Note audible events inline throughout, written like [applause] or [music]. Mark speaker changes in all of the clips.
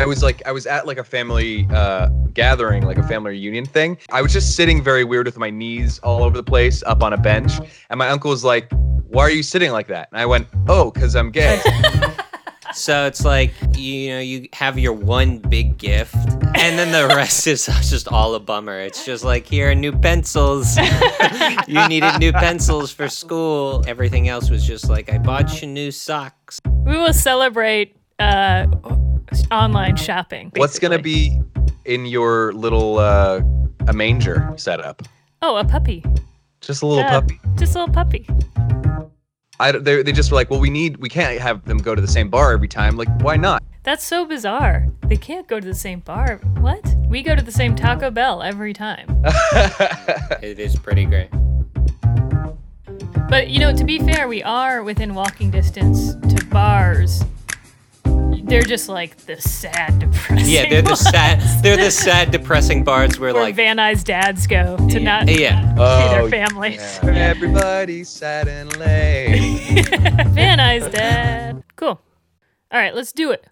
Speaker 1: I was like, I was at like a family uh, gathering, like a family reunion thing. I was just sitting very weird with my knees all over the place, up on a bench, and my uncle was like, "Why are you sitting like that?" And I went, "Oh, because I'm gay." [laughs]
Speaker 2: So it's like you know you have your one big gift, and then the rest is [laughs] just all a bummer. It's just like here are new pencils. [laughs] you needed new pencils for school. Everything else was just like I bought you new socks.
Speaker 3: We will celebrate uh, online shopping.
Speaker 1: What's gonna be in your little uh, a manger setup?
Speaker 3: Oh, a puppy.
Speaker 1: Just a little
Speaker 3: Yeah,
Speaker 1: puppy.
Speaker 3: Just a little puppy.
Speaker 1: I, they, they just were like, well, we need, we can't have them go to the same bar every time. Like, why not?
Speaker 3: That's so bizarre. They can't go to the same bar. What? We go to the same Taco Bell every time. [laughs]
Speaker 2: It is pretty great.
Speaker 3: But you know, to be fair, we are within walking distance to bars. They're just like the sad, depressing.
Speaker 2: Yeah, they're the
Speaker 3: ones
Speaker 2: sad, they're the [laughs] sad, depressing bars where
Speaker 3: Where
Speaker 2: like
Speaker 3: Van Nuys dads go to not
Speaker 2: yeah.
Speaker 3: see their
Speaker 1: Oh,
Speaker 3: families.
Speaker 1: Everybody's sad and lay. [laughs]
Speaker 3: Van Nuys dad. Cool. All right, let's do it.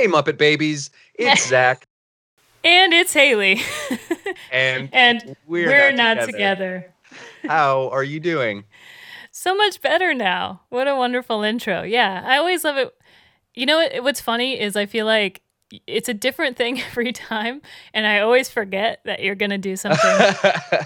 Speaker 1: Hey, Muppet babies, it's Zach, [laughs]
Speaker 3: And it's Haley. [laughs]
Speaker 1: and
Speaker 3: and
Speaker 1: we're,
Speaker 3: we're,
Speaker 1: not,
Speaker 3: not
Speaker 1: together.
Speaker 3: together.
Speaker 1: How are you doing?
Speaker 3: So much better now. What a wonderful intro. Yeah, I always love it. You know what's funny is I feel like it's a different thing [laughs] every time, and I always forget that you're going to do something.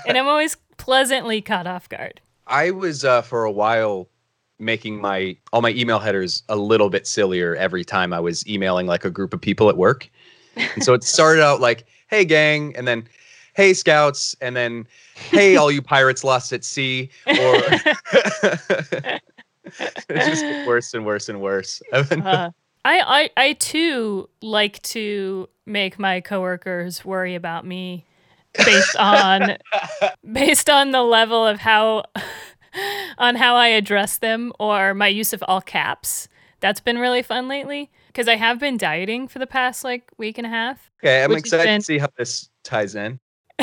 Speaker 3: and I'm always pleasantly caught off guard.
Speaker 1: I was uh, for a while making my all my email headers a little bit sillier every time I was emailing like a group of people at work. And so it [laughs] started out like, "Hey gang," and then "Hey scouts," and then "Hey all you pirates lost at sea," or [laughs] it just gets [laughs] worse and worse and worse.
Speaker 3: Uh, I, I I too like to make my coworkers worry about me based on based on the level of how on how I address them or my use of all caps. That's been really fun lately because I have been dieting for the past like week and a half.
Speaker 1: okay, I'm excited
Speaker 3: been-
Speaker 1: to see how this ties in. [laughs]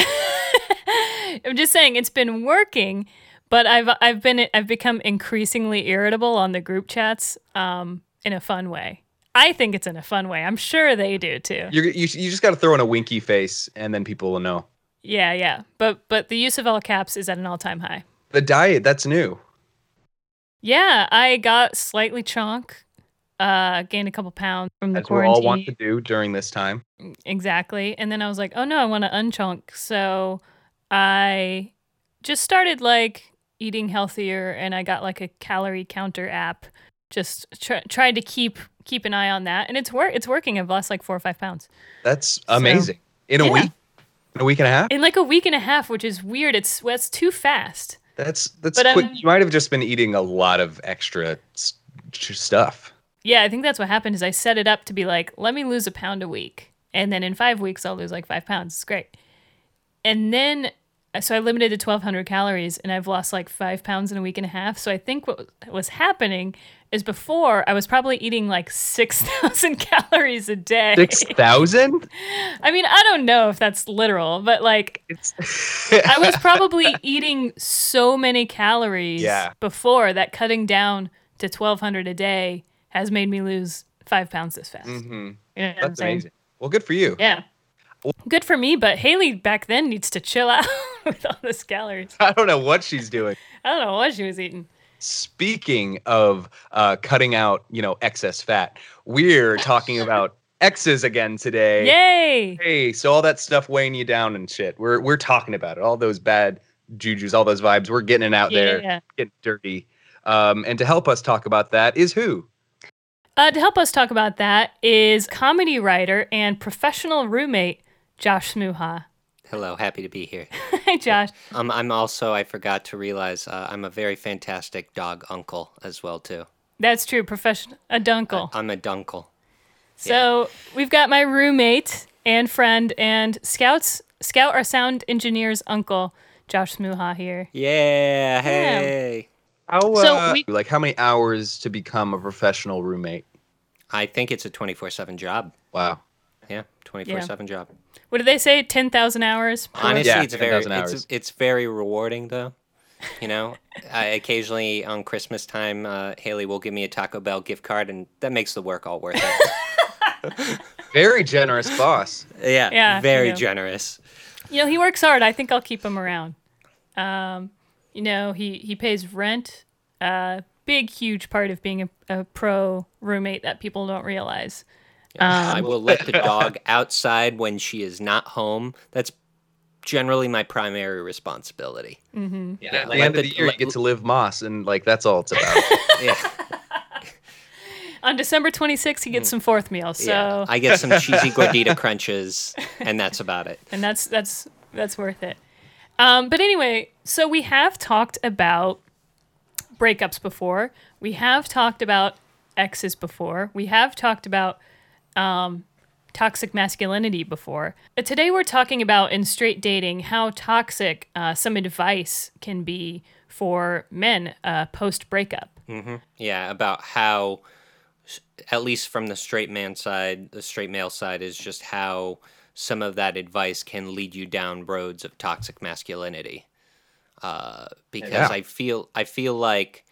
Speaker 3: I'm just saying it's been working, but I've I've been I've become increasingly irritable on the group chats um, in a fun way. I think it's in a fun way. I'm sure they do too.
Speaker 1: You're, you you just got to throw in a winky face, and then people will know.
Speaker 3: Yeah, yeah. But but the use of all caps is at an all-time high.
Speaker 1: The diet that's new.
Speaker 3: Yeah, I got slightly chonk. Uh, gained a couple pounds from the
Speaker 1: As we
Speaker 3: quarantine.
Speaker 1: all want to do during this time.
Speaker 3: Exactly. And then I was like, oh no, I want to unchunk. So I just started like eating healthier and I got like a calorie counter app. Just try, tried to keep keep an eye on that. And it's work it's working. I've lost like four or five pounds.
Speaker 1: That's amazing. In a
Speaker 3: Yeah.
Speaker 1: week, in a week and a half.
Speaker 3: In like a week and a half, which is weird. It's that's too fast.
Speaker 1: That's that's
Speaker 3: But,
Speaker 1: quick.
Speaker 3: um,
Speaker 1: you might have just been eating a lot of extra s- ch- stuff.
Speaker 3: Yeah, I think that's what happened is I set it up to be like, let me lose a pound a week. And then in five weeks I'll lose like five pounds. It's great. And then so I limited to twelve hundred calories and I've lost like five pounds in a week and a half. So I think what was happening is before I was probably eating like six thousand [laughs] calories a day.
Speaker 1: Six thousand.
Speaker 3: I mean, I don't know if that's literal, but like I was [laughs] probably eating so many calories
Speaker 1: Yeah.
Speaker 3: before that cutting down to 1200 a day has made me lose five pounds this fast.
Speaker 1: Mhm.
Speaker 3: You know
Speaker 1: That's amazing. Well, good for you.
Speaker 3: Yeah. Good for me, but Haley back then needs to chill out [laughs] with all this calories.
Speaker 1: I don't know what she's doing.
Speaker 3: I don't know what she was eating.
Speaker 1: Speaking of uh, cutting out, you know, excess fat, we're talking about X's again today.
Speaker 3: Yay!
Speaker 1: Hey, so all that stuff weighing you down and shit. We're we're talking about it. All those bad jujus, all those vibes. We're getting it out there,
Speaker 3: Yeah.
Speaker 1: getting dirty. Um, and to help us talk about that is who?
Speaker 3: Uh, to help us talk about that is comedy writer and professional roommate Josh Smuha.
Speaker 2: Hello, happy to be here. [laughs]
Speaker 3: Hi, Josh.
Speaker 2: Um, I'm also I forgot to realize uh, I'm a very fantastic dog uncle as well too.
Speaker 3: That's true. Professional, a dunkle.
Speaker 2: I'm a dunkle.
Speaker 3: So we've got my roommate and friend and scouts, scout our sound engineer's uncle, Josh Smuha here.
Speaker 2: Yeah, hey.
Speaker 1: How
Speaker 3: So
Speaker 1: uh,
Speaker 3: we-
Speaker 1: like how many hours to become a professional roommate?
Speaker 2: I think it's a 24/7 job.
Speaker 1: Wow.
Speaker 2: yeah, twenty four seven job.
Speaker 3: What did they say? Ten thousand hours.
Speaker 2: Honestly.
Speaker 1: Yeah,
Speaker 2: it's very it's, it's very rewarding though. You know, [laughs] I occasionally on Christmas time, uh, Haley will give me a Taco Bell gift card, and that makes the work all worth it. [laughs]
Speaker 1: Very generous boss.
Speaker 2: yeah,
Speaker 3: Yeah,
Speaker 2: very
Speaker 3: you know.
Speaker 2: generous.
Speaker 3: You know, he works hard. I think I'll keep him around. Um, you know, he he pays rent. Uh, big, huge part of being a, a pro roommate that people don't realize.
Speaker 2: Um, I will let the dog [laughs] outside when she is not home. That's generally my primary responsibility. Mm-hmm.
Speaker 1: Yeah,
Speaker 2: let
Speaker 1: at the end
Speaker 2: the-
Speaker 1: of the year,
Speaker 2: let-
Speaker 1: you get to live Más, and like that's all it's about. [laughs]
Speaker 2: Yeah, [laughs]
Speaker 3: On December 26th, he gets hmm. some fourth meal. So,
Speaker 2: yeah. I get some cheesy gordita crunches, and that's about it.
Speaker 3: and that's that's that's worth it. Um, but anyway, so we have talked about breakups before. We have talked about exes before. We have talked about um, toxic masculinity before. But today we're talking about in straight dating how toxic uh, some advice can be for men uh, post breakup. Mm-hmm.
Speaker 2: Yeah, about how, at least from the straight man side, the straight male side, is just how some of that advice can lead you down roads of toxic masculinity. Uh, because
Speaker 1: Yeah.
Speaker 2: I feel I feel like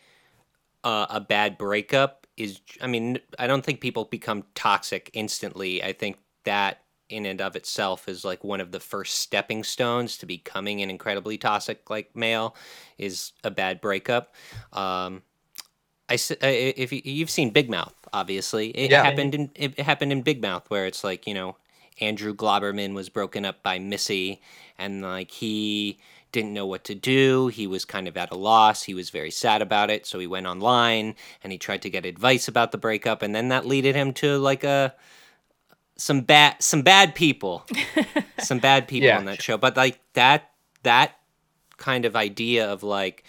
Speaker 2: uh, a bad breakup is. I mean, I don't think people become toxic instantly. I think that in and of itself is like one of the first stepping stones to becoming an incredibly toxic like male is a bad breakup. Um, I if you- you've seen Big Mouth, obviously it
Speaker 1: Yeah.
Speaker 2: happened in it happened in Big Mouth where it's like you know Andrew Glouberman was broken up by Missy and like he didn't know what to do. He was kind of at a loss. He was very sad about it, so he went online and he tried to get advice about the breakup, and then that leaded him to like a some bad some bad people, [laughs] some bad people
Speaker 1: Yeah.
Speaker 2: on that show. But like that that kind of idea of like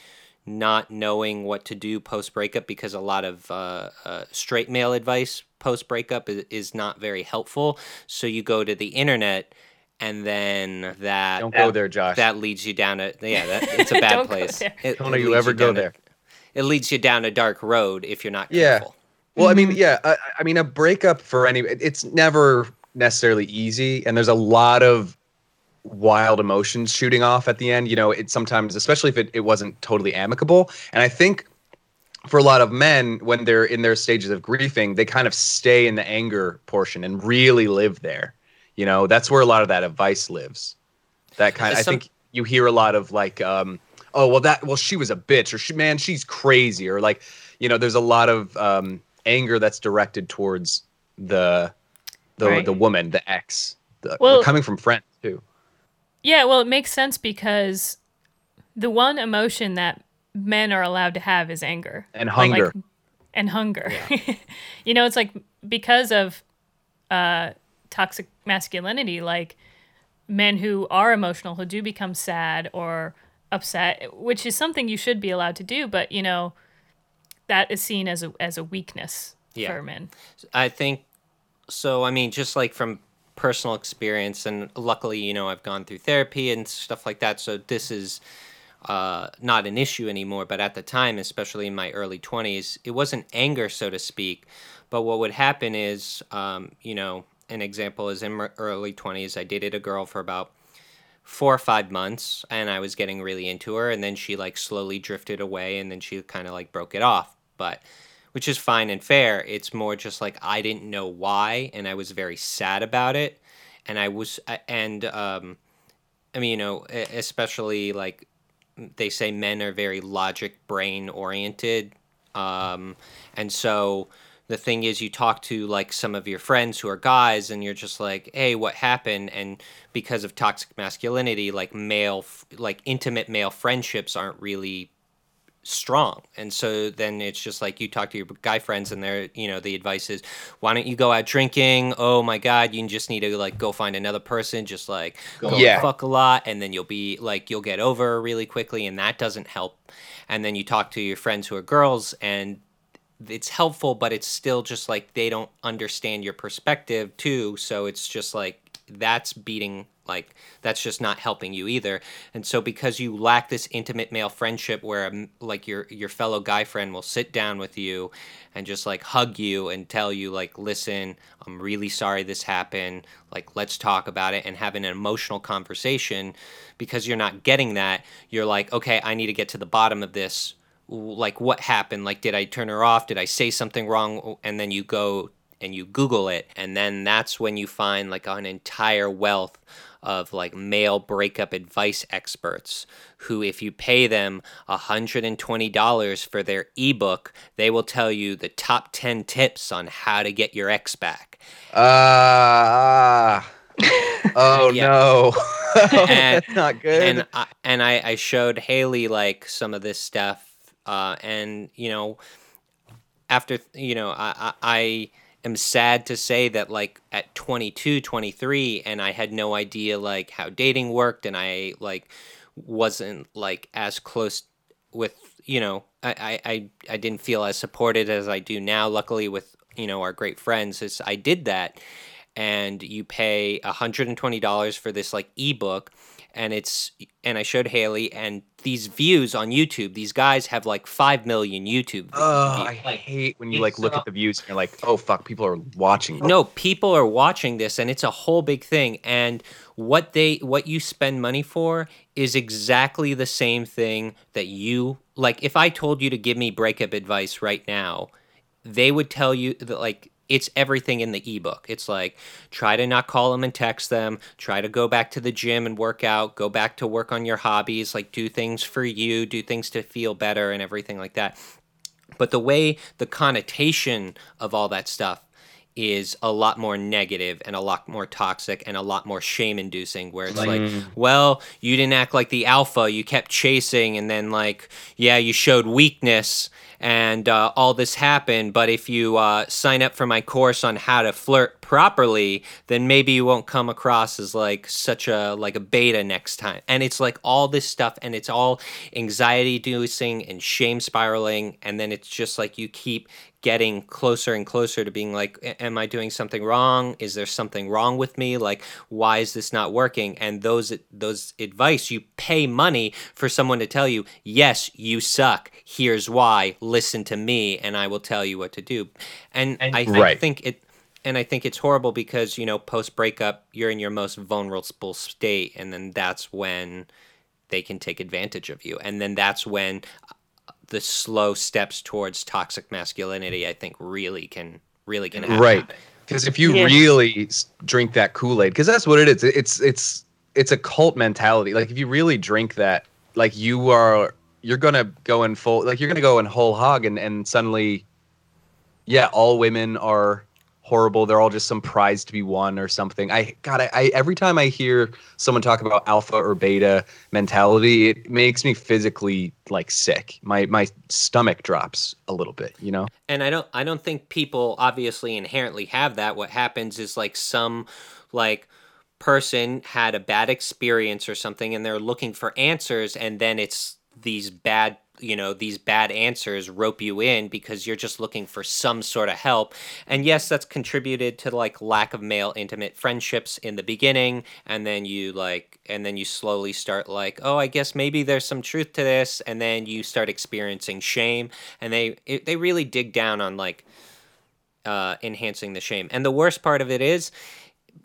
Speaker 2: not knowing what to do post breakup because a lot of uh, uh, straight male advice post breakup is, is not very helpful. So you go to the internet, and then that
Speaker 1: Don't go there, Josh.
Speaker 2: that leads you down a yeah that, [laughs] it's a bad
Speaker 3: Don't
Speaker 2: place. It-
Speaker 1: Don't
Speaker 2: it
Speaker 1: you
Speaker 2: leads
Speaker 1: ever go
Speaker 2: down a-
Speaker 1: there.
Speaker 2: it leads you down a dark road if you're not careful. Yeah.
Speaker 1: Well, I mean, mm-hmm. yeah, I, I mean, a breakup for any, it's never necessarily easy, and there's a lot of wild emotions shooting off at the end. You know, it sometimes, especially if it, it wasn't totally amicable, and I think for a lot of men, when they're in their stages of grieving, they kind of stay in the anger portion and really live there. You know, that's where a lot of that advice lives. That kind, I
Speaker 2: Some-
Speaker 1: think you hear a lot of like, um, oh, well, that, well, she was a bitch, or she, man, she's crazy, or like, you know, there's a lot of um, anger that's directed towards the the
Speaker 3: Right.
Speaker 1: the woman, the ex, the,
Speaker 3: Well-
Speaker 1: coming from friends too.
Speaker 3: Yeah, well, it makes sense because the one emotion that men are allowed to have is anger.
Speaker 1: And hunger.
Speaker 3: Like, and hunger. [laughs] you know, it's like because of uh, toxic masculinity, like men who are emotional, who do become sad or upset, which is something you should be allowed to do, but you know, that is seen as a as a weakness
Speaker 2: Yeah.
Speaker 3: for men.
Speaker 2: I think so. I mean, just like from personal experience, and luckily, you know, I've gone through therapy and stuff like that. So this is uh, not an issue anymore. But at the time, especially in my early 20s, it wasn't anger, so to speak. But what would happen is, um, you know, an example is in my early 20s, I dated a girl for about four or five months and I was getting really into her and then she like slowly drifted away and then she kind of like broke it off. But which is fine and fair. It's more just like I didn't know why and I was very sad about it. And I was and um I mean, you know, especially like they say men are very logic brain oriented. Um and so the thing is you talk to like some of your friends who are guys and you're just like hey what happened? And because of toxic masculinity like male f- like intimate male friendships aren't really strong. And so then it's just like you talk to your guy friends and they're you know the advice is why don't you go out drinking? Oh my god you just need to like go find another person just like go
Speaker 1: Yeah.
Speaker 2: fuck a lot and then you'll be like you'll get over really quickly and that doesn't help. And then you talk to your friends who are girls and it's helpful but it's still just like they don't understand your perspective too so it's just like that's beating like that's just not helping you either. And so because you lack this intimate male friendship where um, like your your fellow guy friend will sit down with you and just like hug you and tell you like listen i'm really sorry this happened. Like let's talk about it and have an emotional conversation because you're not getting that you're like okay i need to get to the bottom of this like what happened like did i turn her off did i say something wrong and then you go and you google it and then that's when you find like an entire wealth of like male breakup advice experts who if you pay them $120 for their ebook they will tell you the top 10 tips on how to get your ex back
Speaker 1: Ah. [laughs] oh
Speaker 2: Yeah.
Speaker 1: no. oh,
Speaker 2: And- [laughs]
Speaker 1: that's not good.
Speaker 2: and I, and I, I showed Haley like some of this stuff, uh, and you know, after you know, I, I am sad to say that like at 22, 23, and I had no idea like how dating worked, and I like wasn't like as close with you know I, I, I, didn't feel as supported as I do now. Luckily, with you know our great friends, is I did that, and you pay hundred and twenty dollars for this like ebook, and it's and I showed Haley and these views on YouTube. These guys have like five million YouTube. vi-
Speaker 1: oh,
Speaker 2: views.
Speaker 1: I hate when you like look at the views and you're like, oh fuck, people are watching. this.
Speaker 2: No, people are watching this and it's a whole big thing and what they what you spend money for is exactly the same thing that you like if I told you to give me breakup advice right now, they would tell you that like it's everything in the ebook. It's like try to not call them and text them, try to go back to the gym and work out, go back to work on your hobbies, like do things for you, do things to feel better and everything like that. But the way the connotation of all that stuff is a lot more negative and a lot more toxic and a lot more shame inducing where it's like mm. well you didn't act like the alpha. You kept chasing and then like yeah you showed weakness and uh, all this happened but if you uh, sign up for my course on how to flirt properly then maybe you won't come across as like such a like a beta next time. And it's like all this stuff and it's all anxiety inducing and shame spiraling and then it's just like you keep getting closer and closer to being like am i doing something wrong? Is there something wrong with me? Like why is this not working? And those those advice you pay money for someone to tell you yes you suck. Here's why. Listen to me and i will tell you what to do. And, I, I
Speaker 1: Right.
Speaker 2: think it and i think it's horrible because you know post breakup you're in your most vulnerable state and then that's when they can take advantage of you and then that's when uh, the slow steps towards toxic masculinity i think really can really can happen
Speaker 1: Right. Because if you
Speaker 4: Yeah.
Speaker 1: really drink that Kool Aid, because that's what it is. It's it's it's a cult mentality. Like if you really drink that, like you are, you're gonna go in full, like you're gonna go in whole hog, and and suddenly, yeah, all women are horrible. They're all just some prize to be won or something. I God, I, I every time I hear someone talk about alpha or beta mentality, it makes me physically like sick. My my stomach drops a little bit. You know.
Speaker 2: and i don't i don't think people obviously inherently have that what happens is like some like person had a bad experience or something and they're looking for answers and then it's these bad you know these bad answers rope you in because you're just looking for some sort of help. And yes that's contributed to like lack of male intimate friendships in the beginning. And then you like and then you slowly start like oh i guess maybe there's some truth to this. And then you start experiencing shame. And they it, they really dig down on like uh, enhancing the shame. And the worst part of it is,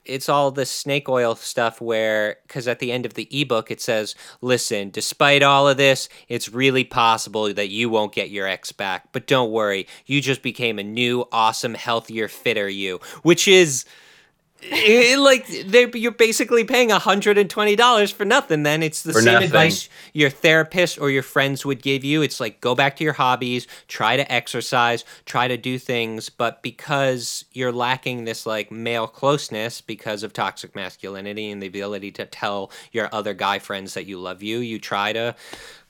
Speaker 2: it's all this snake oil stuff where, because at the end of the ebook, it says, listen, despite all of this, it's really possible that you won't get your ex back. But don't worry, you just became a new, awesome, healthier, fitter you, which is. It- like they you're basically paying $120 for nothing then it's the
Speaker 1: For
Speaker 2: same
Speaker 1: nothing.
Speaker 2: advice your therapist or your friends would give you it's like go back to your hobbies try to exercise try to do things but because you're lacking this like male closeness because of toxic masculinity and the ability to tell your other guy friends that you love you you try to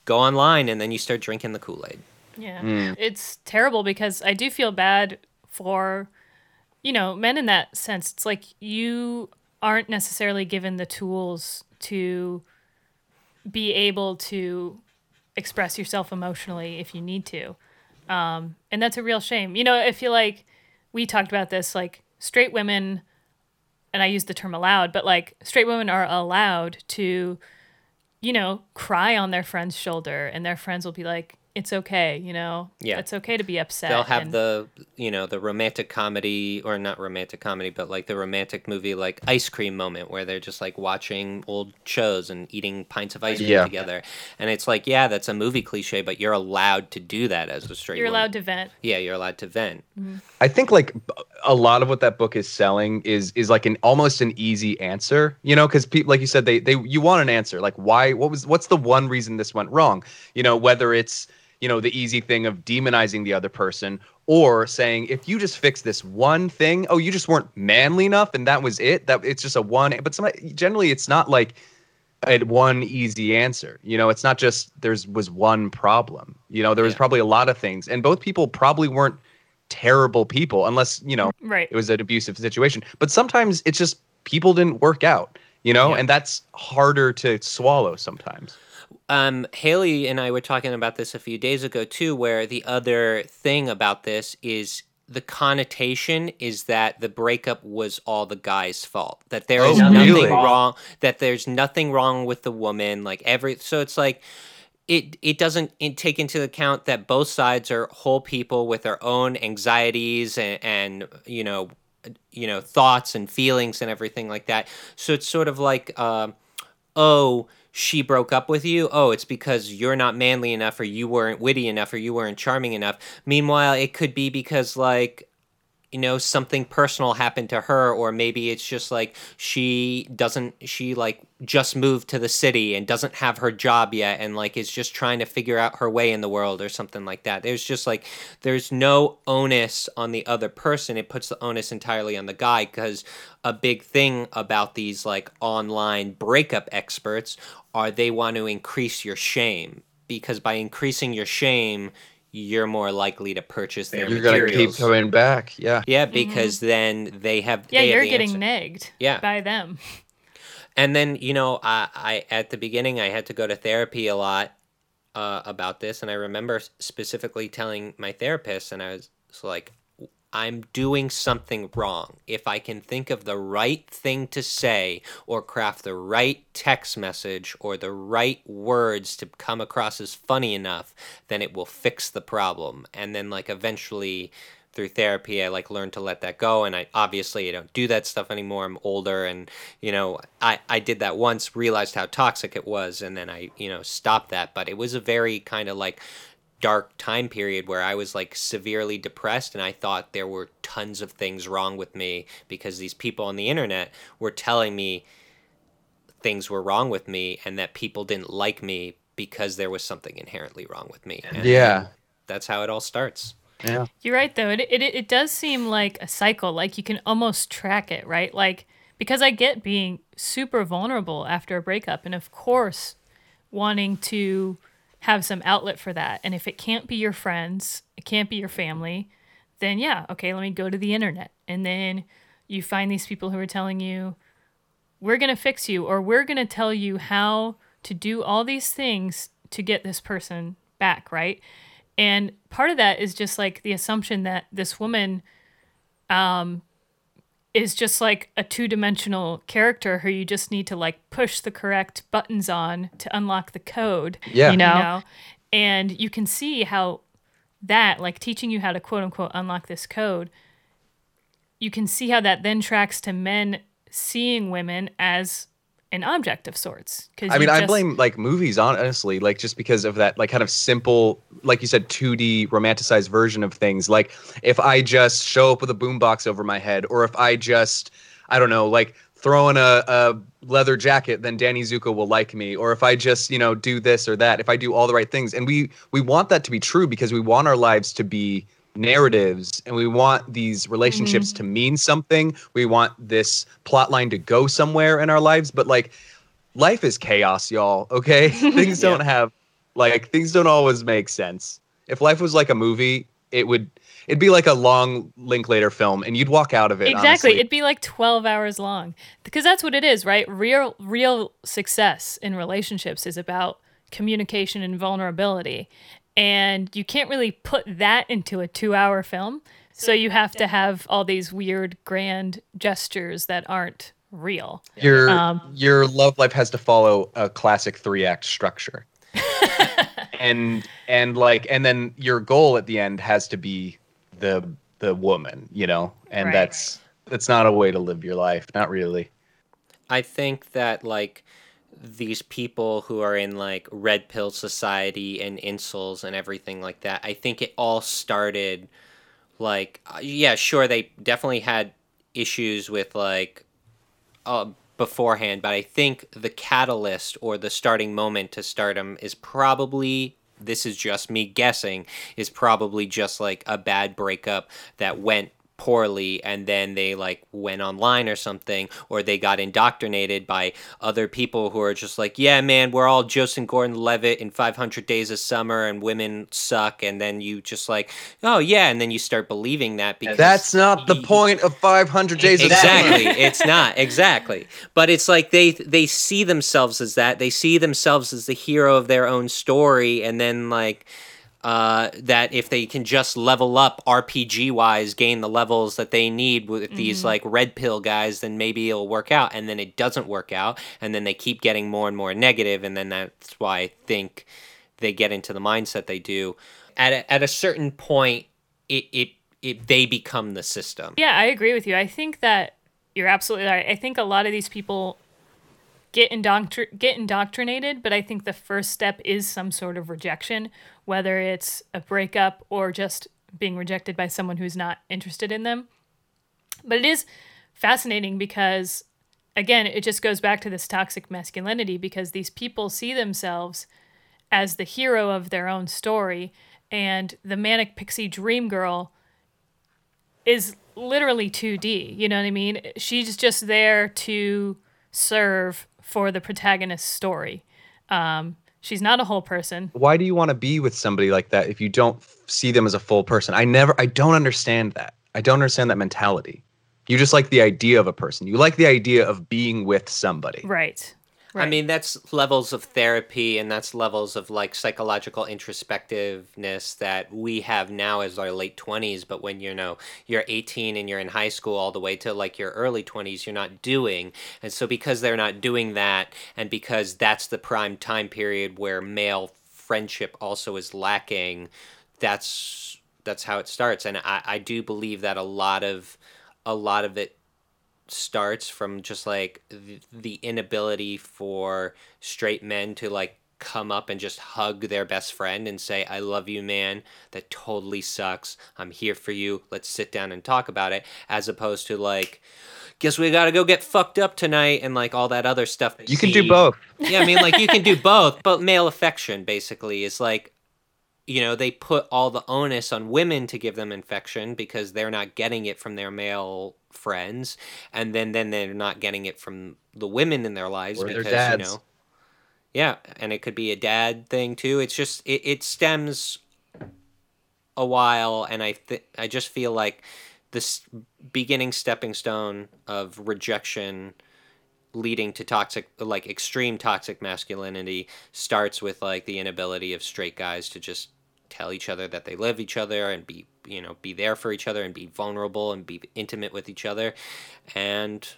Speaker 2: go online and then you start drinking the kool-aid
Speaker 3: Yeah. Mm. It's terrible because I do feel bad for, you know, men in that sense. It's like you aren't necessarily given the tools to be able to express yourself emotionally if you need to. Um, and that's a real shame. You know, I feel like we talked about this, like straight women and I use the term allowed, but like straight women are allowed to, you know, cry on their friend's shoulder, and their friends will be like, "It's okay," you know,
Speaker 2: Yeah.
Speaker 3: it's okay to be upset.
Speaker 2: They'll have
Speaker 3: and-
Speaker 2: the you know the romantic comedy or not romantic comedy, but like the romantic movie like ice cream moment where they're just like watching old shows and eating pints of ice cream
Speaker 1: Yeah.
Speaker 2: together, and it's like yeah, that's a movie cliche, but you're allowed to do that as a straight.
Speaker 3: you're
Speaker 2: woman.
Speaker 3: allowed to vent.
Speaker 2: Yeah, you're allowed to vent. Mm-hmm.
Speaker 1: I think like a lot of what that book is selling is is like an almost an easy answer, you know, because people like you said they they you want an answer like why what was what's the one reason this went wrong, you know, whether it's you know the easy thing of demonizing the other person or saying if you just fix this one thing, oh you just weren't manly enough and that was it that it's just a one but some generally it's not like a one easy answer. You know, it's not just there's was one problem. You know, there was
Speaker 2: Yeah.
Speaker 1: probably a lot of things, and both people probably weren't terrible people, unless you know
Speaker 3: Right.
Speaker 1: it was an abusive situation. But sometimes it's just people didn't work out. You know,
Speaker 2: Yeah.
Speaker 1: and that's harder to swallow sometimes.
Speaker 2: Um, Haley and I were talking about this a few days ago too, where the other thing about this is the connotation is that the breakup was all the guy's fault. That there is
Speaker 1: Oh,
Speaker 2: nothing
Speaker 1: really?
Speaker 2: wrong. That there's nothing wrong with the woman. Like every so it's like it it doesn't take into account that both sides are whole people with their own anxieties and, and you know you know thoughts and feelings and everything like that. So it's sort of like. Um, oh, she broke up with you. Oh, it's because you're not manly enough, or you weren't witty enough, or you weren't charming enough. Meanwhile, it could be because, like, you know, something personal happened to her, or maybe it's just like she doesn't, she like just moved to the city and doesn't have her job yet, and like is just trying to figure out her way in the world, or something like that. There's just like, there's no onus on the other person. It puts the onus entirely on the guy because a big thing about these like online breakup experts are they want to increase your shame because by increasing your shame you're more likely to purchase their
Speaker 1: You're gonna keep coming back. Yeah.
Speaker 2: yeah because then they have
Speaker 3: Mm-hmm. Yeah,
Speaker 2: they
Speaker 3: you're
Speaker 2: the
Speaker 3: getting
Speaker 2: answer.
Speaker 3: negged
Speaker 2: Yeah.
Speaker 3: by them.
Speaker 2: and then you know I, I at the beginning i had to go to therapy a lot uh, about this and i remember specifically telling my therapist and i was like i'm doing something wrong. If i can think of the right thing to say or craft the right text message or the right words to come across as funny enough then it will fix the problem. And then like eventually through therapy i like learned to let that go. And i obviously i don't do that stuff anymore. I'm older. And you know i i did that once realized how toxic it was and then i you know stopped that. But it was a very kind of like dark time period where i was like severely depressed and i thought there were tons of things wrong with me because these people on the internet were telling me things were wrong with me and that people didn't like me because there was something inherently wrong with me and
Speaker 1: Yeah.
Speaker 2: that's how it all starts
Speaker 1: Yeah.
Speaker 3: You're right though. It, it it does seem like a cycle. Like you can almost track it, right? Like because I get being super vulnerable after a breakup and of course wanting to have some outlet for that. And if it can't be your friends, it can't be your family, then yeah, okay, let me go to the internet. And then you find these people who are telling you we're going to fix you or we're going to tell you how to do all these things to get this person back, right? And part of that is just like the assumption that this woman um is just like a two-dimensional character who you just need to like push the correct buttons on to unlock the code.
Speaker 1: Yeah.
Speaker 3: You know? And you can see how that like teaching you how to quote unquote unlock this code you can see how that then tracks to men seeing women as an object of sorts. Because
Speaker 1: I mean, I blame like movies, honestly, like just because of that, like kind of simple, like you said, 2D romanticized version of things. Like if I just show up with a boombox over my head, or if I just, I don't know, like throw in a, a leather jacket, then Danny Zuko will like me. Or if I just, you know, do this or that, if I do all the right things. And we we want that to be true because we want our lives to be narratives and we want these relationships mm-hmm. to mean something. We want this plot line to go somewhere in our lives, but like life is chaos, y'all, okay? [laughs] [laughs] things don't have like things don't always make sense. If life was like a movie, it would it'd be like a long Linklater film and you'd walk out of it
Speaker 3: exactly
Speaker 1: honestly.
Speaker 3: it'd be like 12 hours long because that's what it is right real real success in relationships is about communication and vulnerability and you can't really put that into a two hour film so you have to have all these weird grand gestures that aren't real.
Speaker 1: Your
Speaker 3: Um,
Speaker 1: your love life has to follow a classic three act structure. [laughs] and and like and then your goal at the end has to be the the woman, you know? And
Speaker 3: Right.
Speaker 1: that's that's not a way to live your life, not really.
Speaker 2: I think that like these people who are in like red pill society and incels and everything like that, I think it all started like uh, yeah, sure they definitely had issues with like uh, beforehand, but I think the catalyst or the starting moment to stardom is probably this is just me guessing is probably just like a bad breakup that went poorly and then they like went online or something or they got indoctrinated by other people who are just like yeah man we're all Joseph Gordon-Levitt in 500 days of summer and women suck and then you just like oh yeah and then you start believing that because
Speaker 1: That's not the
Speaker 2: y-
Speaker 1: point of 500 days of Summer, exactly. [laughs]
Speaker 2: It's not. Exactly. But it's like they they see themselves as that. They see themselves as the hero of their own story and then like uh, that if they can just level up RPG wise, gain the levels that they need with these like red pill guys, then maybe it'll work out. And then it doesn't work out, and then they keep getting more and more negative, and then that's why I think they get into the mindset they do. At a, at a certain point, it, it it they become the system.
Speaker 3: Yeah, I agree with you. I think that you're absolutely right. I think a lot of these people get indoctr- get indoctrinated, but I think the first step is some sort of rejection, whether it's a breakup or just being rejected by someone who's not interested in them. But it is fascinating because again, it just goes back to this toxic masculinity because these people see themselves as the hero of their own story and the manic pixie dream girl is literally 2D. You know what I mean? She's just there to serve for the protagonist's story. Um, she's not a whole person.
Speaker 1: Why do you want to be with somebody like that if you don't see them as a full person? I never I don't understand that. I don't understand that mentality. You just like the idea of a person. You like the idea of being with somebody.
Speaker 3: Right.
Speaker 2: I mean, that's levels of therapy and that's levels of like psychological introspectiveness that we have now as our late 20s. But when you know you're 18 and you're in high school all the way to like your early 20s, you're not doing. And so, because they're not doing that, and because that's the prime time period where male friendship also is lacking, that's that's how it starts. And I, I do believe that a lot of a lot of it starts from just like the, the inability for straight men to like come up and just hug their best friend and say i love you man. That totally sucks. I'm here for you. Let's sit down and talk about it. As opposed to like guess we gotta go get fucked up tonight and like all that other stuff that
Speaker 1: You can do both.
Speaker 2: yeah, I mean, like you can do both, but male affection basically is like, you know, they put all the onus on women to give them infection because they're not getting it from their male friends, and then then they're not getting it from the women in their lives
Speaker 1: Or their
Speaker 2: because you know, yeah, and it could be a dad thing too. It's just it, it stems a while, and I th- I just feel like this beginning stepping stone of rejection leading to toxic like extreme toxic masculinity starts with like the inability of straight guys to just tell each other that they love each other and be you know be there for each other and be vulnerable and be intimate with each other and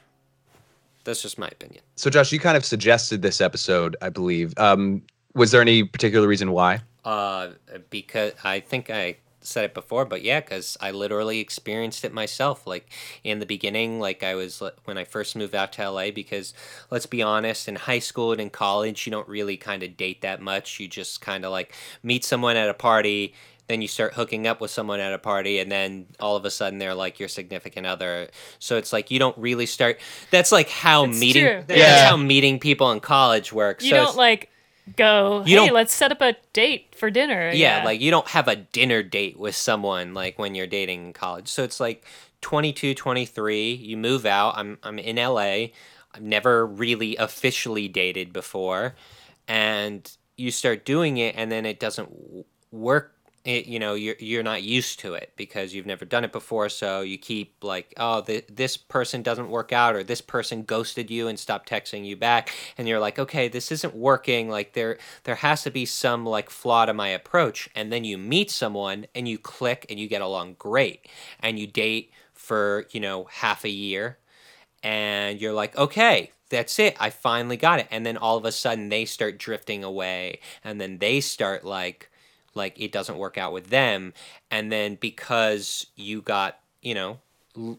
Speaker 2: that's just my opinion
Speaker 1: So Josh, you kind of suggested this episode, I believe. Um, was there any particular reason why?
Speaker 2: uh because i think i said it before but yeah because i literally experienced it myself like in the beginning like i was when i first moved out to la because let's be honest in high school and in college you don't really kind of date that much you just kind of like meet someone at a party then you start hooking up with someone at a party and then all of a sudden they're like your significant other so it's like you don't really start that's like how
Speaker 3: It's
Speaker 2: meeting
Speaker 3: true.
Speaker 2: that's
Speaker 1: Yeah.
Speaker 2: how meeting people in college works
Speaker 3: You
Speaker 2: so
Speaker 3: don't like go,
Speaker 2: You
Speaker 3: hey, let's set up a date for dinner.
Speaker 2: yeah, like you don't have a dinner date with someone like when you're dating in college. So it's like 22, 23, you move out. I'm I'm in LA. I've never really officially dated before and you start doing it and then it doesn't work it, you know you're you're not used to it because you've never done it before so you keep like oh th- this person doesn't work out or this person ghosted you and stopped texting you back and you're like okay this isn't working like there there has to be some like flaw to my approach and then you meet someone and you click and you get along great and you date for you know half a year and you're like, okay, that's it. I finally got it. And then all of a sudden they start drifting away and then they start like like it doesn't work out with them and then because you got, you know, l-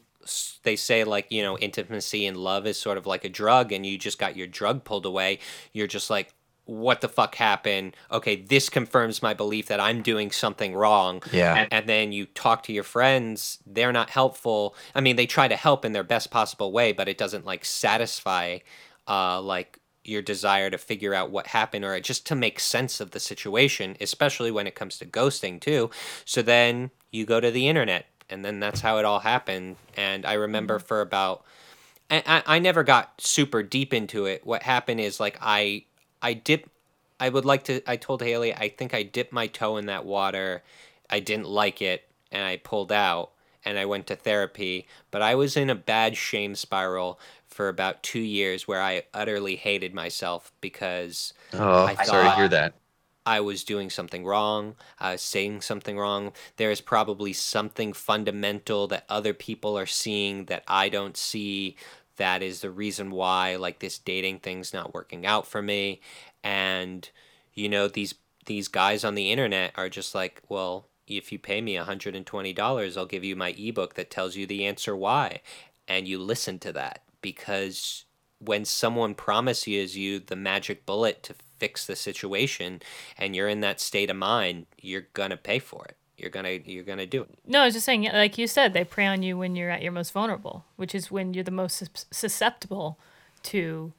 Speaker 2: they say like, you know, intimacy and love is sort of like a drug and you just got your drug pulled away, you're just like what the fuck happened? Okay, this confirms my belief that I'm doing something wrong
Speaker 1: Yeah.
Speaker 2: and, and then you talk to your friends they're not helpful i mean they try to help in their best possible way but it doesn't like satisfy uh like your desire to figure out what happened or just to make sense of the situation especially when it comes to ghosting too so then you go to the internet and then that's how it all happened and i remember mm-hmm. for about I, I I never got super deep into it. What happened is like I I dip I would like to I told Haley I think I dipped my toe in that water. I didn't like it and I pulled out and I went to therapy, but I was in a bad shame spiral for about 2 years where I utterly hated myself because
Speaker 1: Oh,
Speaker 2: I
Speaker 1: sorry to
Speaker 2: thought-
Speaker 1: hear that.
Speaker 2: I was doing something wrong. I was saying something wrong. There is probably something fundamental that other people are seeing that I don't see. That is the reason why, like this dating thing's not working out for me. And you know these these guys on the internet are just like, well, if you pay me hundred and twenty dollars, I'll give you my ebook that tells you the answer why, and you listen to that because when someone promises you the magic bullet to fix the situation and you're in that state of mind you're gonna pay for it you're gonna you're gonna do it
Speaker 3: No, I was just saying, like you said, they prey on you when you're at your most vulnerable, which is when you're the most susceptible to,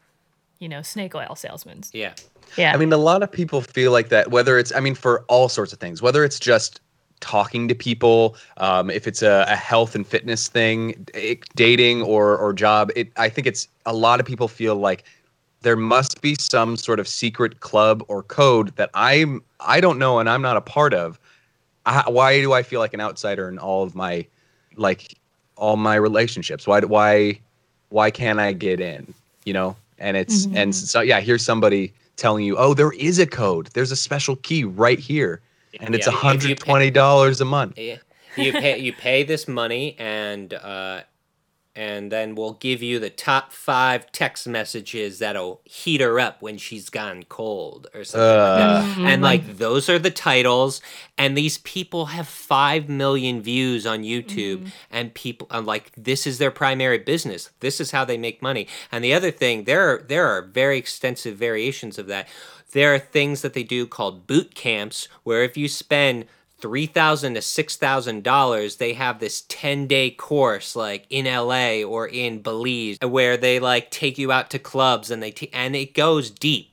Speaker 3: you know, snake oil salesmen.
Speaker 2: yeah
Speaker 3: Yeah.
Speaker 1: I mean, a lot of people feel like that, whether it's, I mean, for all sorts of things, whether it's just talking to people, um, if it's a, a health and fitness thing, it, dating or, or job, it, I think it's a lot of people feel like there must be some sort of secret club or code that I'm, I don't know and I'm not a part of. I, why do I feel like an outsider in all of my, like, all my relationships? Why, why, why can't I get in? You know? And it's, and so, yeah, here's somebody telling you, oh, there is a code. There's a special key right here. And it's
Speaker 2: Yeah, if
Speaker 1: $120 a month.
Speaker 2: Yeah. you pay you pay this money and uh and then we'll give you the top five text messages that'll heat her up when she's gone cold or something like that. Uh. Mm-hmm. And like those are the titles, and these people have five million views on YouTube, mm-hmm. and people and like this is their primary business. This is how they make money. And the other thing, there are there are very extensive variations of that. There are things that they do called boot camps, where if you spend three thousand to six thousand dollars, they have this ten day course like in LA or in Belize, where they like take you out to clubs and they t- and it goes deep.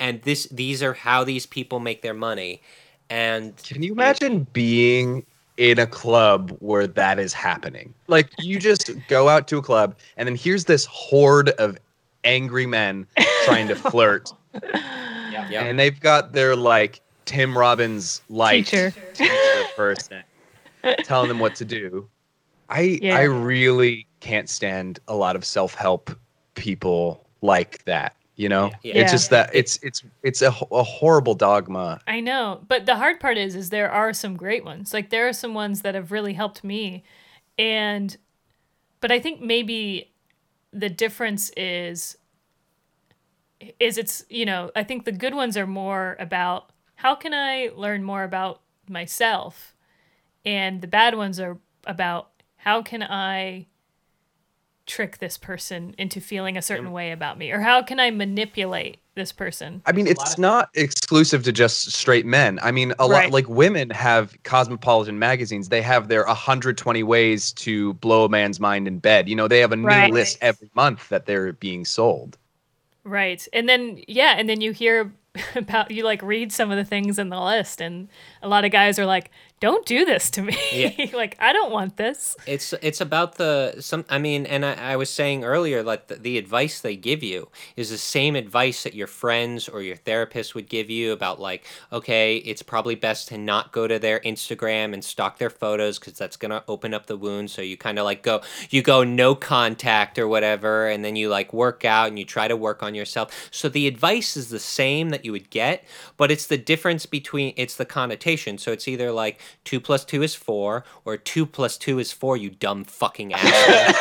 Speaker 2: And this these are how these people make their money. And
Speaker 1: Can you imagine being in a club where that is happening? Like you just [laughs] go out to a club and then here's this horde of angry men trying to flirt. [laughs]
Speaker 2: yeah,
Speaker 1: And they've got their like Tim Robbins light
Speaker 3: Teacher.
Speaker 1: teacher [laughs] person telling them what to do. I
Speaker 3: Yeah.
Speaker 1: I really can't stand a lot of self-help people like that, you know?
Speaker 2: Yeah.
Speaker 1: It's just that it's it's it's a, a horrible dogma.
Speaker 3: I know, but the hard part is, is there are some great ones. Like there are some ones that have really helped me, and, but I think maybe the difference is, is it's you know I think the good ones are more about how can I learn more about myself, and the bad ones are about how can I trick this person into feeling a certain way about me, or how can I manipulate this person.
Speaker 1: I mean, it's not exclusive to just straight men. I mean, a
Speaker 3: Right.
Speaker 1: lot like women have cosmopolitan magazines. They have their 120 ways to blow a man's mind in bed. You know, they have a new
Speaker 3: Right.
Speaker 1: list every month that they're being sold.
Speaker 3: Right. And then yeah, and then you hear [laughs] about you like read some of the things in the list and a lot of guys are like, "Don't do this to me."
Speaker 2: Yeah. [laughs]
Speaker 3: like, I don't want this.
Speaker 2: it's it's about the some i mean and i, I was saying earlier like the, the advice they give you is the same advice that your friends or your therapist would give you about like okay it's probably best to not go to their instagram and stalk their photos because that's going to open up the wound so you kind of like go you go no contact or whatever and then you like work out and you try to work on yourself so the advice is the same that you would get but it's the difference between it's the connotation so it's either like two plus two is four, or two plus two is four, you dumb fucking [laughs] asshole.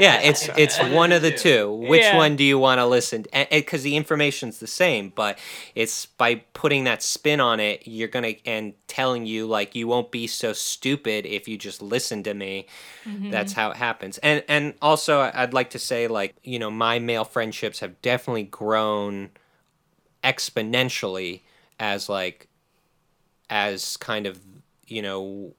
Speaker 2: yeah, it's it's one of the two. Which
Speaker 3: Yeah.
Speaker 2: one do you want to listen? Because the information's the same, but it's by putting that spin on it, you're gonna and telling you like you won't be so stupid if you just listen to me. Mm-hmm. That's how it happens. And and also I'd like to say like you know my male friendships have definitely grown exponentially as like as kind of you know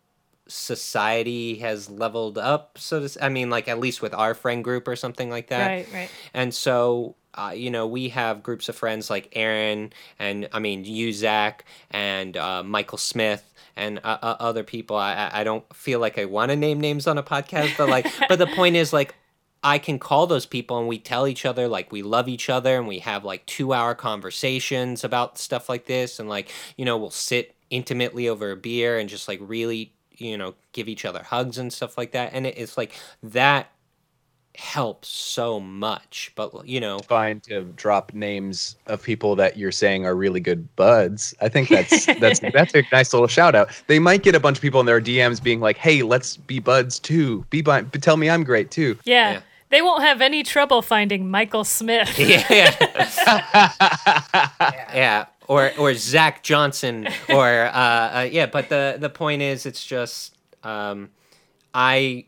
Speaker 2: society has leveled up so to i mean like at least with our friend group or something like that
Speaker 3: Right, right.
Speaker 2: and so uh, you know we have groups of friends like aaron and i mean you zach and uh, michael smith and uh, uh, other people I, I I don't feel like i want to name names on a podcast but like but the point is like I can call those people and we tell each other like we love each other and we have like two hour conversations about stuff like this and like you know we'll sit intimately over a beer and just like really you know give each other hugs and stuff like that and it, it's like that helps so much but you know
Speaker 1: Fine to drop names of people that you're saying are really good buds. I think that's that's [laughs] that's a nice little shout out. They might get a bunch of people in their DMs being like, "Hey, let's be buds too. Be bu- tell me I'm great too."
Speaker 3: Yeah.
Speaker 2: Yeah.
Speaker 3: They won't have any trouble finding Michael Smith. [laughs]
Speaker 2: yeah [laughs] yeah or or zach johnson or uh, uh yeah but the the point is it's just um i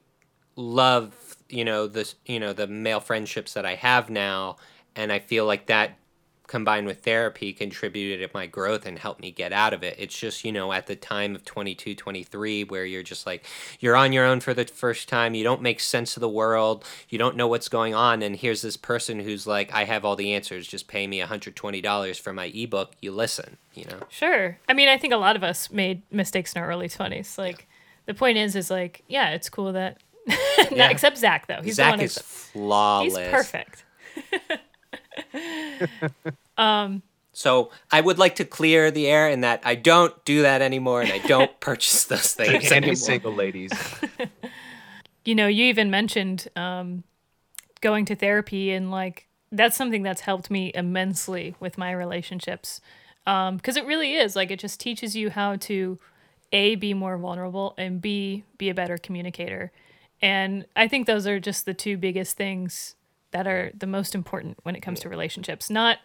Speaker 2: love you know the you know the male friendships that i have now and i feel like that combined with therapy contributed to my growth and helped me get out of it it's just you know at the time of 22 23 where you're just like you're on your own for the first time you don't make sense of the world you don't know what's going on and here's this person who's like i have all the answers just pay me $120 for my ebook you listen you know
Speaker 3: Sure. I mean, I think a lot of us made mistakes in our early 20s. Like, the point is, is like, yeah, it's cool that. Not [laughs]
Speaker 2: Yeah.
Speaker 3: except Zach, though. He's the
Speaker 2: zach
Speaker 3: one
Speaker 2: is flawless
Speaker 3: He's perfect. [laughs] [laughs]
Speaker 2: So I would like to clear the air in that I don't do that anymore and I don't [laughs] purchase those things
Speaker 1: Any
Speaker 2: anymore.
Speaker 1: single ladies. [laughs]
Speaker 3: You know, you even mentioned um, going to therapy, and like, that's something that's helped me immensely with my relationships. Because it really is. Like, it just teaches you how to, A, be more vulnerable, and B, be a better communicator. And I think those are just the two biggest things that are the most important when it comes to relationships. Not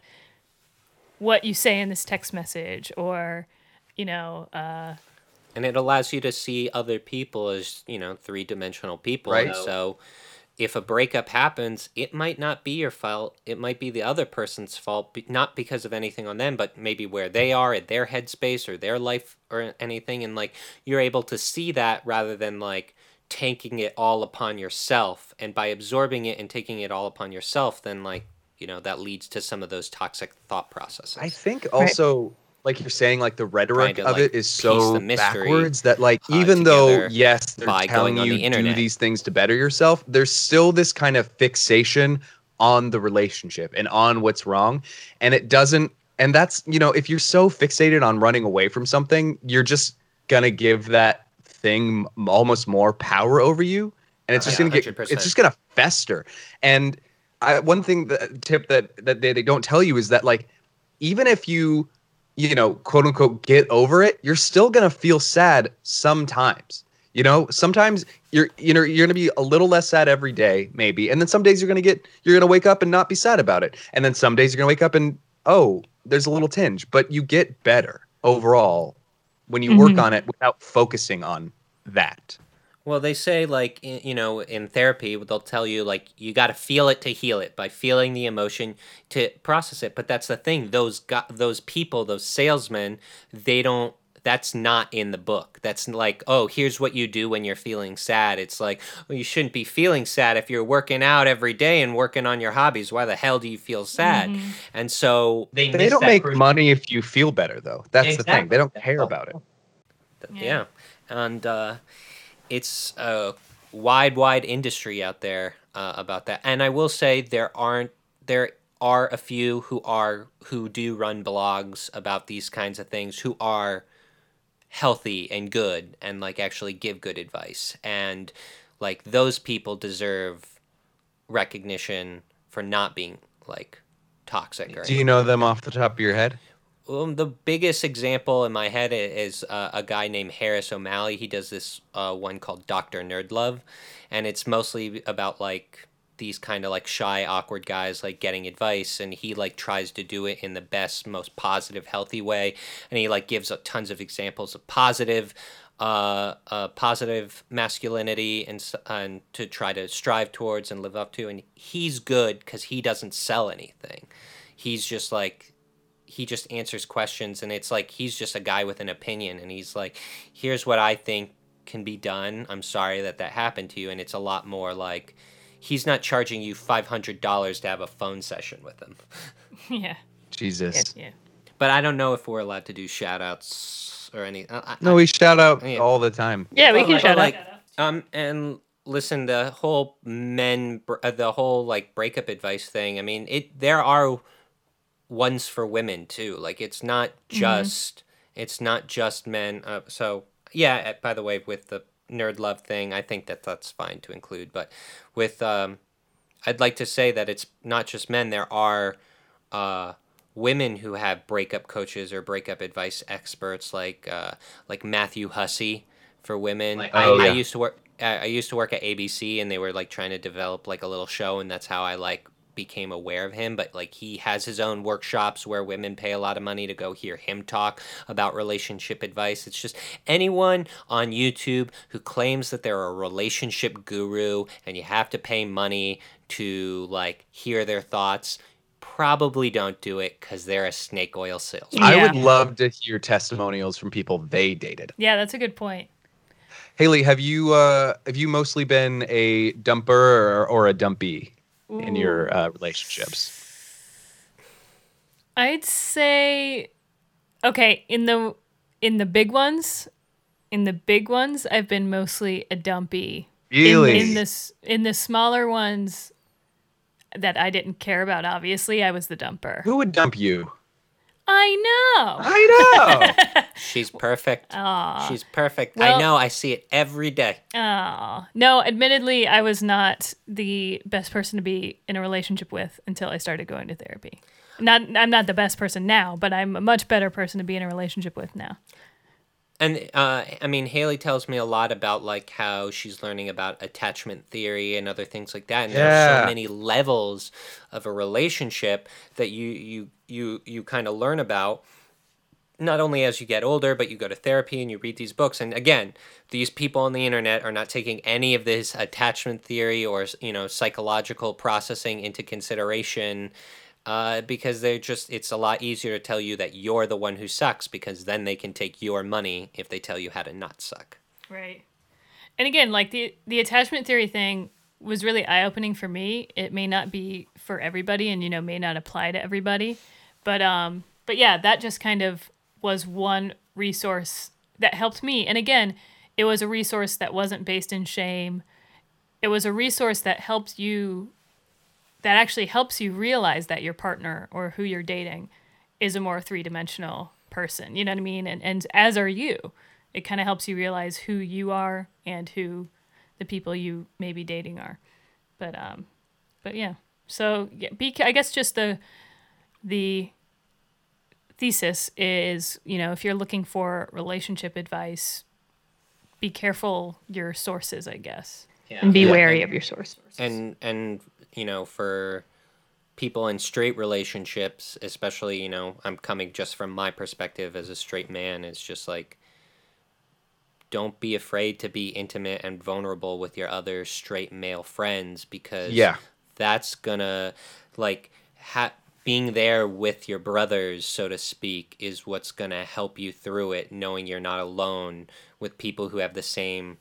Speaker 3: what you say in this text message or, you know, uh,
Speaker 2: and it allows you to see other people as you know three-dimensional people
Speaker 1: Right.
Speaker 2: and so if a breakup happens it might not be your fault it might be the other person's fault not because of anything on them but maybe where they are at their headspace or their life or anything and like you're able to see that rather than like taking it all upon yourself and by absorbing it and taking it all upon yourself then like you know that leads to some of those toxic thought processes
Speaker 1: I think also, like you're saying, like the rhetoric
Speaker 2: to,
Speaker 1: of
Speaker 2: like,
Speaker 1: it is so backwards that, like,
Speaker 2: uh,
Speaker 1: even though yes, they're telling
Speaker 2: going on
Speaker 1: you
Speaker 2: the
Speaker 1: do these things to better yourself, there's still this kind of fixation on the relationship and on what's wrong, and it doesn't. And that's you know, if you're so fixated on running away from something, you're just gonna give that thing almost more power over you, and it's oh, just
Speaker 2: Yeah,
Speaker 1: gonna get
Speaker 2: 100%.
Speaker 1: it's just gonna fester. And I, one thing that tip that that they, they don't tell you is that like even if you you know quote unquote get over it you're still gonna feel sad sometimes you know sometimes you're you know you're gonna be a little less sad every day maybe and then some days you're gonna get you're gonna wake up and not be sad about it and then some days you're gonna wake up and oh there's a little tinge but you get better overall when you work
Speaker 3: Mhm.
Speaker 1: on it without focusing on that
Speaker 2: Well, they say like you know in therapy they'll tell you like you got to feel it to heal it by feeling the emotion to process it. But that's the thing; those got those people, those salesmen, they don't. That's not in the book. That's like, oh, here's what you do when you're feeling sad. It's like, well, you shouldn't be feeling sad if you're working out every day and working on your hobbies. Why the hell do you feel sad? And so they,
Speaker 1: they don't make
Speaker 2: crucial-
Speaker 1: money if you feel better though that's the thing they don't care about it
Speaker 2: yeah,
Speaker 3: Yeah.
Speaker 2: and uh, it's a wide wide industry out there uh, about that and i will say there aren't there are a few who are who do run blogs about these kinds of things who are healthy and good and like actually give good advice and like those people deserve recognition for not being like toxic or
Speaker 1: do you know them off the top of your head
Speaker 2: um, the biggest example in my head is uh, a guy named Harris O'Malley. He does this uh, one called Doctor Nerdlove, and it's mostly about like these kind of like shy, awkward guys like getting advice, and he like tries to do it in the best, most positive, healthy way, and he like gives tons of examples of positive. Uh, uh, positive masculinity and and to try to strive towards and live up to, and he's good because he doesn't sell anything. He's just like he just answers questions and it's like he's just a guy with an opinion and he's like here's what i think can be done i'm sorry that that happened to you and it's a lot more like he's not charging you $500 to have a phone session with him [laughs]
Speaker 3: yeah.
Speaker 1: Jesus.
Speaker 3: Yeah.
Speaker 2: but i don't know if we're allowed to do shout outs or any I, I-
Speaker 1: No, we shout out
Speaker 2: Yeah.
Speaker 1: all the time.
Speaker 3: Yeah, we
Speaker 2: Well,
Speaker 3: can
Speaker 2: like-
Speaker 3: shout
Speaker 2: like-
Speaker 3: out.
Speaker 2: Um, and listen, the whole men, uh, the whole like breakup advice thing. I mean, it there are ones for women too. Like it's not just it's not just men. Uh, so yeah. uh, By the way, with the nerd love thing, I think that that's fine to include. But with um, I'd like to say that it's not just men. There are uh, women who have breakup coaches or breakup advice experts, like uh, like Matthew Hussey for women.
Speaker 1: Like-
Speaker 2: I,
Speaker 1: Oh,
Speaker 2: I
Speaker 1: yeah.
Speaker 2: used to work. I I used to work at ABC, and they were like trying to develop like a little show, and that's how I like became aware of him. But like he has his own workshops where women pay a lot of money to go hear him talk about relationship advice. It's just anyone on YouTube who claims that they're a relationship guru and you have to pay money to like hear their thoughts. Probably don't do it because they're a snake oil salesman.
Speaker 1: I would love to hear testimonials from people they dated.
Speaker 3: Yeah, that's a good point.
Speaker 1: Haley, have you uh have you mostly been a dumper or, or a dumpy in your uh, relationships?
Speaker 3: I'd say okay, in the in the big ones, in the big ones, I've been mostly a dumpy.
Speaker 1: Really?
Speaker 3: In, in this in the smaller ones that I didn't care about, obviously, I was the dumper.
Speaker 1: Who would dump you?
Speaker 3: I know.
Speaker 1: I know. [laughs]
Speaker 2: She's perfect.
Speaker 3: Aw.
Speaker 2: She's perfect.
Speaker 3: Well-
Speaker 2: I know. I see it every day.
Speaker 3: Oh no! Admittedly, I was not the best person to be in a relationship with until I started going to therapy. Not, I'm not the best person now, but I'm a much better person to be in a relationship with now.
Speaker 2: And uh, I mean, Haley tells me a lot about like how she's learning about attachment theory and other things like that. And there's
Speaker 1: Yeah.
Speaker 2: so many levels of a relationship that you you you you kind of learn about. Not only as you get older, but you go to therapy and you read these books. And again, these people on the internet are not taking any of this attachment theory or you know psychological processing into consideration uh, because they're just it's a lot easier to tell you that you're the one who sucks because then they can take your money if they tell you how to not suck
Speaker 3: Right. And again, like the the attachment theory thing was really eye opening for me. It may not be for everybody, and you know may not apply to everybody, but um, but yeah, that just kind of was one resource that helped me. And again, it was a resource that wasn't based in shame. It was a resource that helped you that actually helps you realize that your partner or who you're dating is a more three-dimensional person. You know what I mean? And and as are you. It kind of helps you realize who you are and who the people you may be dating are. But um but yeah. So yeah, be I guess just the the thesis is, you know, if you're looking for relationship advice, be careful your sources, I guess.
Speaker 4: and be
Speaker 1: Yeah.
Speaker 4: wary of your sources
Speaker 2: and and you know for people in straight relationships especially you know i'm coming just from my perspective as a straight man it's just like don't be afraid to be intimate and vulnerable with your other straight male friends because
Speaker 1: Yeah.
Speaker 2: that's gonna like ha- being there with your brothers so to speak is what's gonna help you through it knowing you're not alone with people who have the same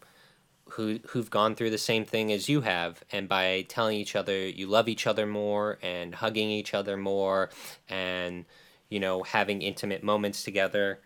Speaker 2: who who've gone through the same thing as you have and by telling each other you love each other more and hugging each other more and you know having intimate moments together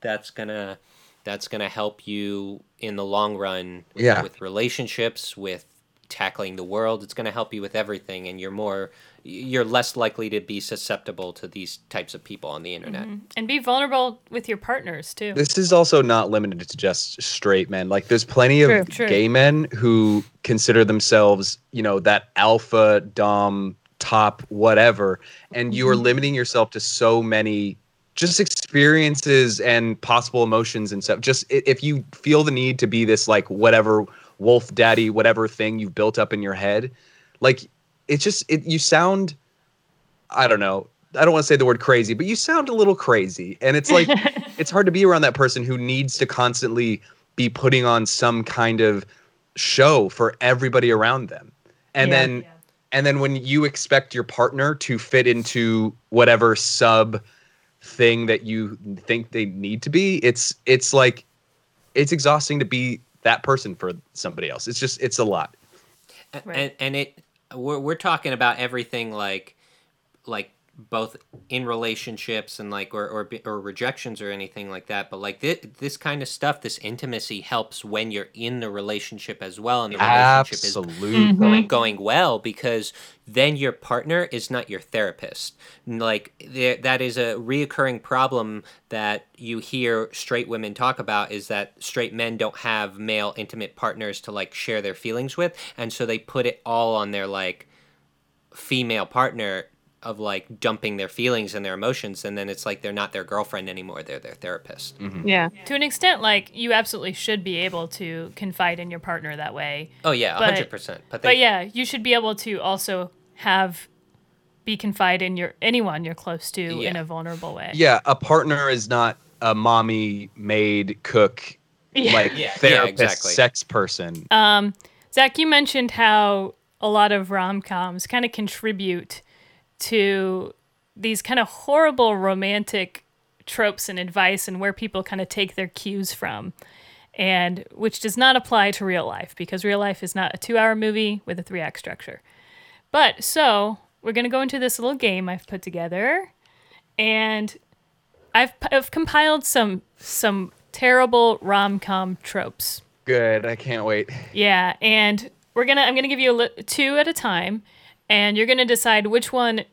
Speaker 2: that's gonna that's gonna help you in the long run with,
Speaker 1: Yeah.
Speaker 2: with relationships with tackling the world it's gonna help you with everything and you're more you're less likely to be susceptible to these types of people on the internet mm-hmm.
Speaker 3: And be vulnerable with your partners too.
Speaker 1: This is also not limited to just straight men. Like there's plenty of
Speaker 3: True, true.
Speaker 1: gay men who consider themselves, you know, that alpha dom top whatever and you are mm-hmm. limiting yourself to so many just experiences and possible emotions and stuff. Just if you feel the need to be this like whatever wolf daddy, whatever thing you've built up in your head, like it's just it you sound I don't know. I don't want to say the word crazy, but you sound a little crazy. And it's like [laughs] it's hard to be around that person who needs to constantly be putting on some kind of show for everybody around them. And
Speaker 3: Yeah.
Speaker 1: then and then when you expect your partner to fit into whatever sub thing that you think they need to be, it's it's like it's exhausting to be that person for somebody else. It's just it's a lot.
Speaker 3: Right.
Speaker 2: and and it we're we're talking about everything like like both in relationships and like or or, or rejections or anything like that but like this, this kind of stuff this intimacy helps when you're in the relationship as well and the relationship is
Speaker 1: mm-hmm.
Speaker 2: going, going well because then your partner is not your therapist. Like there, that is a reoccurring problem that you hear straight women talk about is that straight men don't have male intimate partners to like share their feelings with, and so they put it all on their like female partner of like dumping their feelings and their emotions and then it's like they're not their girlfriend anymore they're their therapist
Speaker 3: Yeah. To an extent, like you absolutely should be able to confide in your partner that way.
Speaker 2: oh yeah
Speaker 3: But-
Speaker 2: 100% but, they,
Speaker 3: But yeah, you should be able to also have be confide in your anyone you're close to in a vulnerable way.
Speaker 1: Yeah, a partner is not a mommy, maid, cook,
Speaker 3: Yeah.
Speaker 1: like [laughs]
Speaker 2: Yeah, yeah,
Speaker 1: therapist,
Speaker 2: exactly.
Speaker 1: sex person.
Speaker 3: Um, Zach, you mentioned how a lot of rom coms kind of contribute to these kind of horrible romantic tropes and advice and where people kind of take their cues from. And which does not apply to real life because real life is not a two hour movie with a three act structure. But so we're going to go into this little game I've put together. And I've, I've compiled some some terrible rom com tropes.
Speaker 1: Good. I can't wait.
Speaker 3: Yeah, and we're gonna I'm gonna give you a li- two at a time, and you're gonna decide which one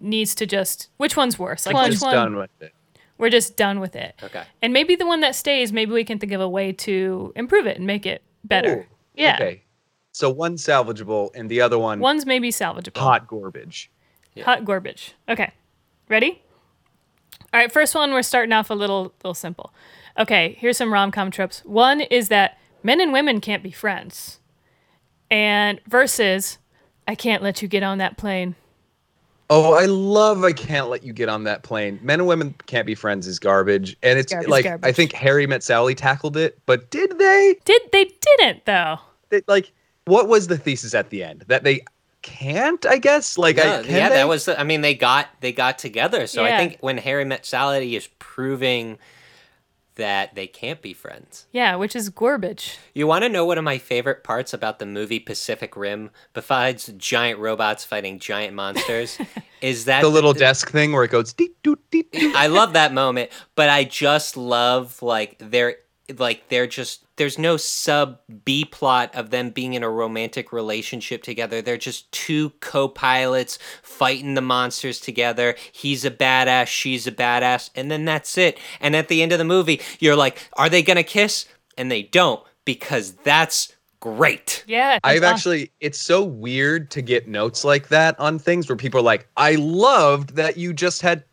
Speaker 3: needs to just which one's worse. Like
Speaker 1: I'm
Speaker 3: which
Speaker 1: just
Speaker 3: one
Speaker 1: done with it.
Speaker 3: we're just done with it.
Speaker 2: okay
Speaker 3: And maybe the one that stays, maybe we can think of a way to improve it and make it better.
Speaker 1: Ooh,
Speaker 3: yeah,
Speaker 1: Okay. So one salvageable and the other one
Speaker 3: one's maybe salvageable.
Speaker 1: hot garbage.
Speaker 3: Hot garbage. Okay, ready? All right, first one we're starting off a little little simple. Okay, here's some rom com tropes. One is that men and women can't be friends, and versus I can't let you get on that plane.
Speaker 1: Oh, I love I can't let you get on that plane. Men and women can't be friends is garbage. And it's
Speaker 3: Garbage,
Speaker 1: like I think Harry Met Sally tackled it, but did they?
Speaker 3: Did they didn't though?
Speaker 1: They- like what was the thesis at the end? That they can't, I guess? Like I
Speaker 2: yeah,
Speaker 1: can
Speaker 2: yeah
Speaker 1: they?
Speaker 2: that was the, i mean they got they got together so
Speaker 3: Yeah.
Speaker 2: i think when harry met sally is proving that they can't be friends
Speaker 3: Yeah, which is garbage.
Speaker 2: you want to know one of my favorite parts about the movie pacific rim besides giant robots fighting giant monsters [laughs] is that
Speaker 1: the little desk thing where it goes deet doot deet doot.
Speaker 2: I love that moment, but I just love like they're like they're just there's no sub B plot of them being in a romantic relationship together. They're just two co-pilots fighting the monsters together. He's a badass, she's a badass, and then that's it. And at the end of the movie, you're like, are they going to kiss? And they don't because that's great.
Speaker 3: Yeah,
Speaker 1: I've
Speaker 3: that's
Speaker 1: actually it's so weird to get notes like that on things where people are like, I loved that you just had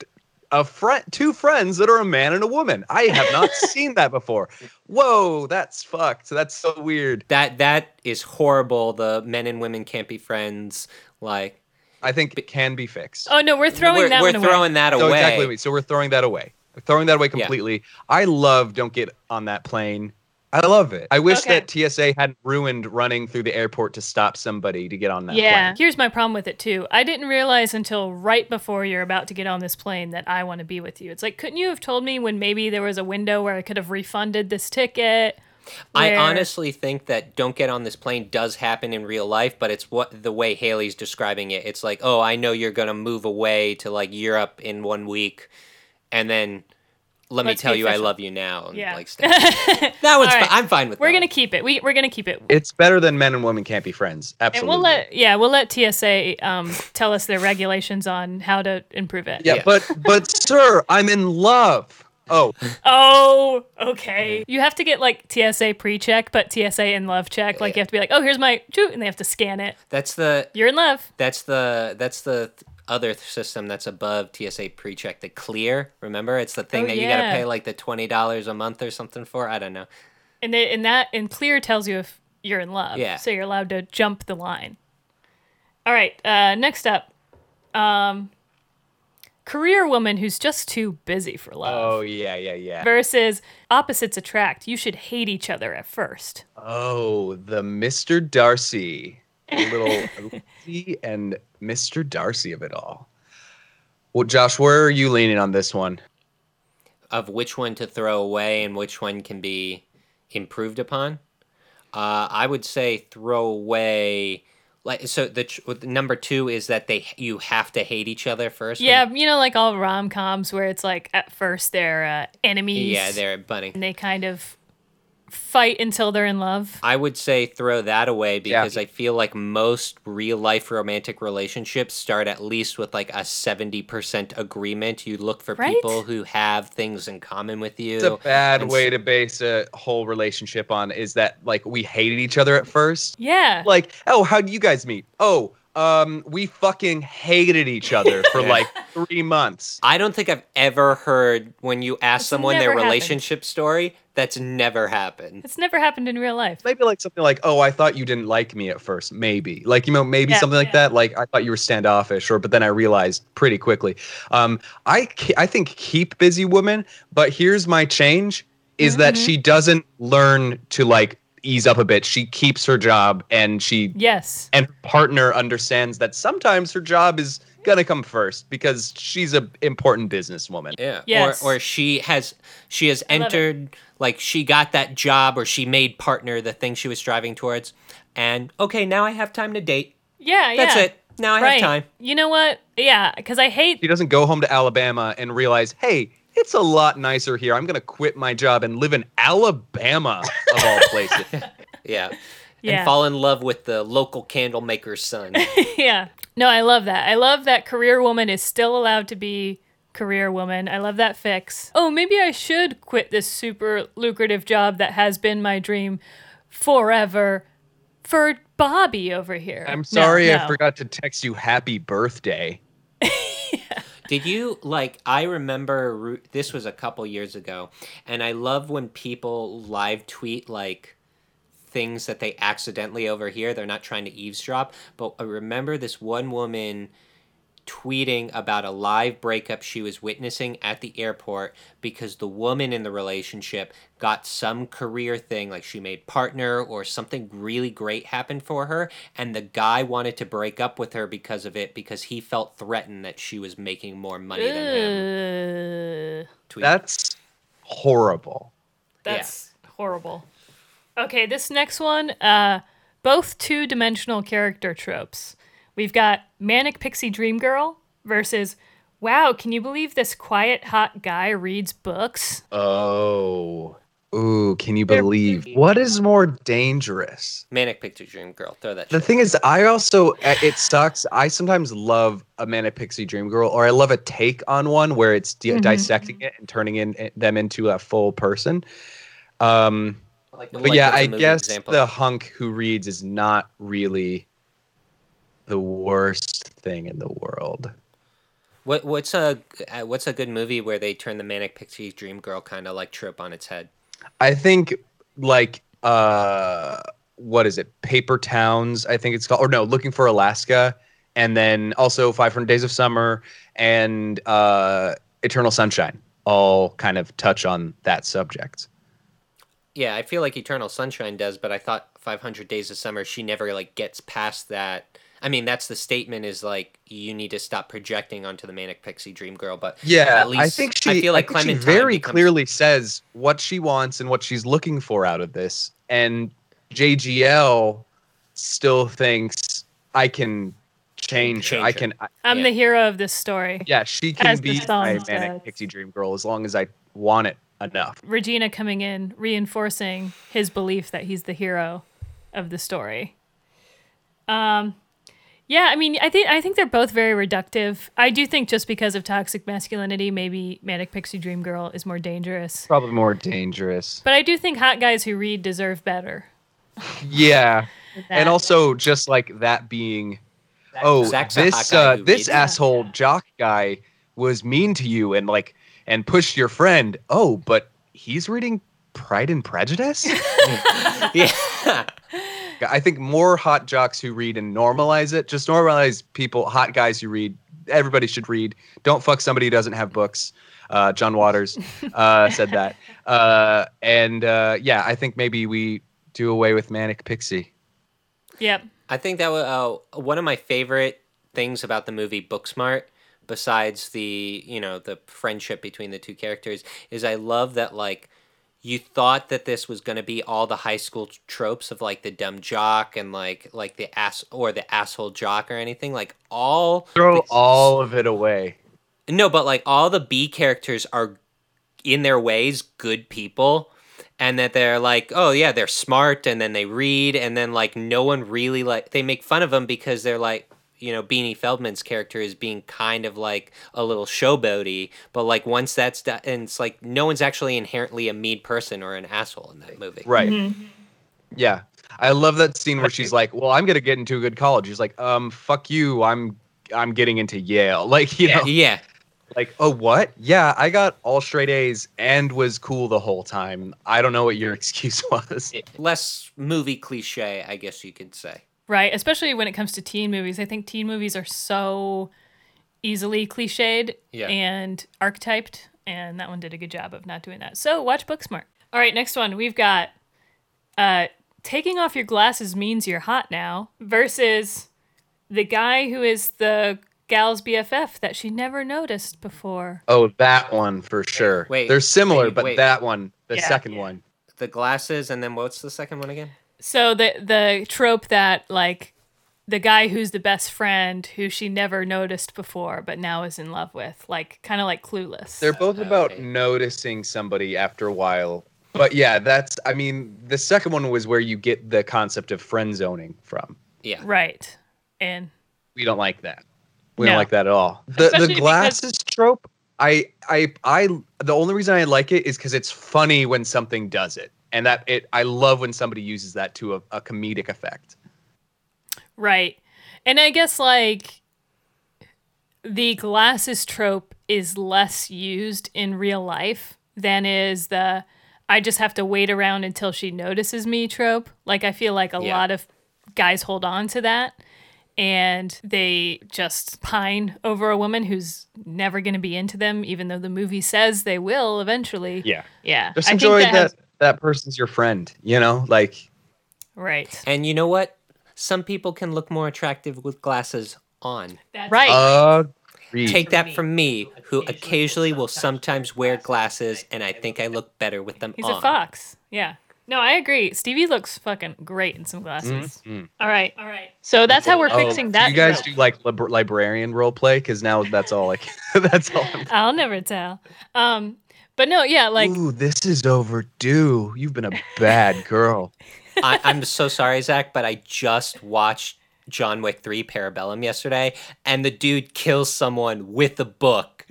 Speaker 1: a friend two friends that are a man and a woman. I have not [laughs] seen that before. Whoa, that's fucked. That's so weird.
Speaker 2: That that is horrible. The men and women can't be friends. Like
Speaker 1: I think it can be fixed.
Speaker 3: Oh no, we're throwing
Speaker 2: we're,
Speaker 3: that
Speaker 2: we're
Speaker 3: one away.
Speaker 2: throwing that
Speaker 1: so
Speaker 2: away.
Speaker 1: exactly so we're throwing that away. We're throwing that away
Speaker 2: Yeah.
Speaker 1: completely. I love don't get on that plane. I love it. I wish
Speaker 3: Okay.
Speaker 1: that TSA hadn't ruined running through the airport to stop somebody to get on that
Speaker 3: Yeah.
Speaker 1: plane.
Speaker 3: Here's my problem with it too. I didn't realize until right before you're about to get on this plane that I want to be with you. It's like, couldn't you have told me when maybe there was a window where I could have refunded this ticket?
Speaker 2: I honestly think that don't get on this plane does happen in real life, but it's what the way Haley's describing it. It's like, oh, I know you're gonna move away to like Europe in one week, and then let me
Speaker 3: Let's
Speaker 2: tell
Speaker 3: be
Speaker 2: you I love you now. And,
Speaker 3: Yeah.
Speaker 2: Like, stay. [laughs] that one's
Speaker 3: All
Speaker 2: fi- I'm fine with. That.
Speaker 3: We're
Speaker 2: that
Speaker 3: gonna keep it. We we're gonna keep it.
Speaker 1: It's better than men and women can't be friends. Absolutely.
Speaker 3: And we'll let yeah, we'll let TSA um, tell us their regulations on how to improve it.
Speaker 1: Yeah,
Speaker 2: Yeah.
Speaker 1: but but sir, I'm in love. Oh,
Speaker 3: Oh, okay. You have to get like TSA pre-check, but TSA in love check. Like you have to be like, oh, here's my shoot, and they have to scan it.
Speaker 2: That's the
Speaker 3: You're in love.
Speaker 2: that's the that's the th- other system that's above TSA pre-check. The clear, remember? It's the thing
Speaker 3: Oh,
Speaker 2: that you gotta pay like the twenty dollars a month or something for. I don't know.
Speaker 3: And they, and that and clear tells you if you're in love.
Speaker 2: Yeah.
Speaker 3: So you're allowed to jump the line. All right. Uh, next up, um, career woman who's just too busy for love.
Speaker 1: oh yeah, yeah, yeah.
Speaker 3: Versus opposites attract. You should hate each other at first.
Speaker 1: Oh, the Mr. Darcy, little [laughs] Lucy and Mr. Darcy of it all. Well, Josh, where are you leaning on this one?
Speaker 2: Of which one to throw away and which one can be improved upon. Uh, I would say throw away. Like so, the tr- number two is that they you have to hate each other first. when-
Speaker 3: Yeah, you know, like all rom coms where it's like at first they're uh, enemies.
Speaker 2: yeah, they're bunning.
Speaker 3: and they kind of fight until they're in love.
Speaker 2: I would say throw that away because I feel like most real life romantic relationships start at least with like a 70% agreement. You look for
Speaker 3: Right?
Speaker 2: people who have things in common with you.
Speaker 1: It's a bad
Speaker 2: and
Speaker 1: way to base a whole relationship on is that like we hated each other at first.
Speaker 3: Yeah.
Speaker 1: Like, oh, how do you guys meet? Oh, um, we fucking hated each other [laughs] for like three months.
Speaker 2: I don't think I've ever heard when you ask
Speaker 3: It's
Speaker 2: someone their
Speaker 3: never happened.
Speaker 2: relationship story, that's never happened.
Speaker 3: it's never happened in real life.
Speaker 1: Maybe like something like, oh, I thought you didn't like me at first. Maybe like you know, maybe
Speaker 3: Yeah,
Speaker 1: something like
Speaker 3: yeah.
Speaker 1: that. Like I thought you were standoffish, or but then I realized pretty quickly. Um, I I think keep busy woman, but here's my change: is that
Speaker 3: Mm-hmm.
Speaker 1: she doesn't learn to like ease up a bit. She keeps her job, and she
Speaker 3: Yes.
Speaker 1: and her partner understands that sometimes her job is gonna come first because she's a important businesswoman.
Speaker 2: Yeah.
Speaker 3: Yes.
Speaker 2: Or or she has she has
Speaker 3: love
Speaker 2: entered like she got that job or she made partner the thing she was striving towards. And okay, now I have time to date.
Speaker 3: Yeah, yeah.
Speaker 2: That's
Speaker 3: yeah.
Speaker 2: it. Now I
Speaker 3: right.
Speaker 2: have time.
Speaker 3: You know what? Yeah, because I hate.
Speaker 1: She doesn't go home to Alabama and realize, hey, it's a lot nicer here. I'm gonna quit my job and live in Alabama of all places.
Speaker 2: Yeah. [laughs]
Speaker 3: Yeah.
Speaker 2: And fall in love with the local candle maker's son. [laughs]
Speaker 3: yeah. No, I love that. I love that career woman is still allowed to be career woman. I love that fix. Oh, maybe I should quit this super lucrative job that has been my dream forever for Bobby over here.
Speaker 1: I'm sorry
Speaker 3: no.
Speaker 1: I forgot to text you happy birthday. [laughs]
Speaker 2: Did you like? I remember this was a couple years ago, and I love when people live tweet like things that they accidentally overhear. They're not trying to eavesdrop, but I remember this one woman tweeting about a live breakup she was witnessing at the airport because the woman in the relationship got some career thing like she made partner or something really great happened for her and the guy wanted to break up with her because of it because he felt threatened that she was making more money than him.
Speaker 3: Ugh.
Speaker 2: Tweet.
Speaker 1: That's horrible.
Speaker 3: That's horrible. Okay, this next one, uh, both two dimensional character tropes. We've got Manic Pixie Dream Girl versus Wow, can you believe this quiet, hot guy reads books?
Speaker 1: Oh. Ooh, can you believe what is more dangerous?
Speaker 2: Manic Pixie Dream Girl. Throw that.
Speaker 1: The
Speaker 2: shit.
Speaker 1: thing is, I also uh, it sucks. I sometimes love a manic pixie dream girl, or I love a take on one where it's di-
Speaker 3: Mhm.
Speaker 1: dissecting it and turning in eh, them into a full person. Um,
Speaker 2: Like-
Speaker 1: but
Speaker 2: like
Speaker 1: yeah, I guess
Speaker 2: example?
Speaker 1: the hunk who reads is not really the worst thing in the world.
Speaker 2: What what's a uh, what's a good movie where they turn the manic pixie dream girl kind of like trip on its head?
Speaker 1: I think like uh what is it? Paper Towns, I think it's called or no, Looking for Alaska and then also 500 Days of Summer and uh Eternal Sunshine all kind of touch on that subject.
Speaker 2: Yeah, I feel like Eternal Sunshine does, but I thought 500 Days of Summer she never like gets past that. I mean, that's the statement is like you need to stop projecting onto the manic pixie dream girl, but
Speaker 1: Yeah,
Speaker 2: At
Speaker 1: I
Speaker 2: least-
Speaker 1: think
Speaker 2: I
Speaker 1: she
Speaker 2: feel like
Speaker 1: think she
Speaker 2: Clementine
Speaker 1: very
Speaker 2: becomes-
Speaker 1: clearly says what she wants and what she's looking for out of this and JGL still thinks I can change, her.
Speaker 2: Change
Speaker 1: I can I,
Speaker 3: I'm
Speaker 2: Yeah.
Speaker 3: the hero of this story.
Speaker 1: Yeah, she can
Speaker 3: As
Speaker 1: be
Speaker 3: song
Speaker 1: my
Speaker 3: says.
Speaker 1: manic pixie dream girl as long as I want it enough.
Speaker 3: Regina coming in, reinforcing his belief that he's the hero of the story. Um, Yeah, I mean, I think I think they're both very reductive. I do think just because of toxic masculinity, maybe Manic Pixie Dream Girl is more dangerous.
Speaker 1: Probably more dangerous.
Speaker 3: But I do think hot guys who read deserve better.
Speaker 1: Yeah. And also just like that being oh
Speaker 2: Zach's
Speaker 1: this uh, this
Speaker 2: reads.
Speaker 1: asshole jock guy was mean to you and like and push your friend. Oh, but he's reading Pride and Prejudice? [laughs] [laughs]
Speaker 2: yeah.
Speaker 1: I think more hot jocks who read and normalize it. Just normalize people, hot guys who read. Everybody should read. Don't fuck somebody who doesn't have books. Uh, John Waters uh, said that. [laughs] Uh, and uh, yeah, I think maybe we do away with Manic Pixie.
Speaker 3: Yep.
Speaker 2: I think that was uh, one of my favorite things about the movie Booksmart, besides the you know the friendship between the two characters, is I love that like you thought that this was going to be all the high school tropes of like the dumb jock and like like the ass or the asshole jock or anything like all
Speaker 1: Throw
Speaker 2: the-
Speaker 1: all of it away.
Speaker 2: no, but like all the B characters are in their ways good people and that they're like, oh yeah, they're smart and then they read and then like no one really like they make fun of them because they're like you know, Beanie Feldman's character is being kind of like a little showboaty, but like once that's done, and it's like no one's actually inherently a mean person or an asshole in that movie.
Speaker 1: Right. Yeah. I love that scene where she's like, "Well, I'm gonna get into a good college." He's like, "Um, fuck you. I'm I'm getting into Yale." [laughs] Like, you know,
Speaker 2: Yeah.
Speaker 1: like, "Oh, what? Yeah, I got all straight A's and was cool the whole time. I don't know what your [laughs] excuse was."
Speaker 2: Less movie cliche, I guess you could say.
Speaker 3: Right. Especially when it comes to teen movies. I think teen movies are so easily cliched
Speaker 2: Yeah.
Speaker 3: and archetyped, and that one did a good job of not doing that. So watch Booksmart. All right, next one. We've got uh, taking off your glasses means you're hot now versus the guy who is the gal's BFF that she never noticed before.
Speaker 1: Oh, that one for sure.
Speaker 2: wait,
Speaker 1: they're similar,
Speaker 2: wait,
Speaker 1: but
Speaker 2: wait.
Speaker 1: that one, the
Speaker 3: Yeah.
Speaker 1: second one.
Speaker 2: The glasses, and then what's the second one again?
Speaker 3: So the the trope that like the guy who's the best friend who she never noticed before but now is in love with, like kind of like clueless.
Speaker 1: They're both oh, about
Speaker 2: Okay.
Speaker 1: noticing somebody after a while. But yeah, that's. I mean, the second one was where you get the concept of friend zoning from.
Speaker 2: Yeah.
Speaker 3: right. And
Speaker 1: We don't like that. We
Speaker 3: No.
Speaker 1: don't like that at all. The
Speaker 3: Especially
Speaker 1: the
Speaker 3: because-
Speaker 1: glasses trope. I I I the only reason I like it is because it's funny when something does it, and that it. I love when somebody uses that to a, a comedic effect.
Speaker 3: right. And I guess like the glasses trope is less used in real life than is the I just have to wait around until she notices me trope. Like I feel like a
Speaker 2: Yeah.
Speaker 3: lot of guys hold on to that and they just pine over a woman who's never going to be into them even though the movie says they will eventually.
Speaker 1: Yeah,
Speaker 3: Yeah.
Speaker 1: just
Speaker 3: I think
Speaker 1: enjoy that.
Speaker 3: has-
Speaker 1: that person's your friend. You know, like
Speaker 3: right.
Speaker 2: And you know what? Some people can look more attractive with glasses on.
Speaker 3: right.
Speaker 1: uh, agreed.
Speaker 2: Take that from me, who occasionally will sometimes wear glasses, and I think I look better with them on.
Speaker 3: He's
Speaker 2: on.
Speaker 3: a fox. Yeah. No, I agree. Stevie looks fucking great in some glasses. All right. All right. So that's how we're
Speaker 1: Oh,
Speaker 3: fixing
Speaker 1: do
Speaker 3: that.
Speaker 1: you guys
Speaker 3: trope.
Speaker 1: do like lib- librarian role play? Because now that's all like [laughs] that's all. I'm
Speaker 3: I'll never tell. Um, but no, yeah, like
Speaker 1: Ooh, this is overdue. You've been a bad girl. [laughs]
Speaker 2: I, I'm so sorry, Zach, but I just watched John Wick 3 Parabellum yesterday, and the dude kills someone with a book.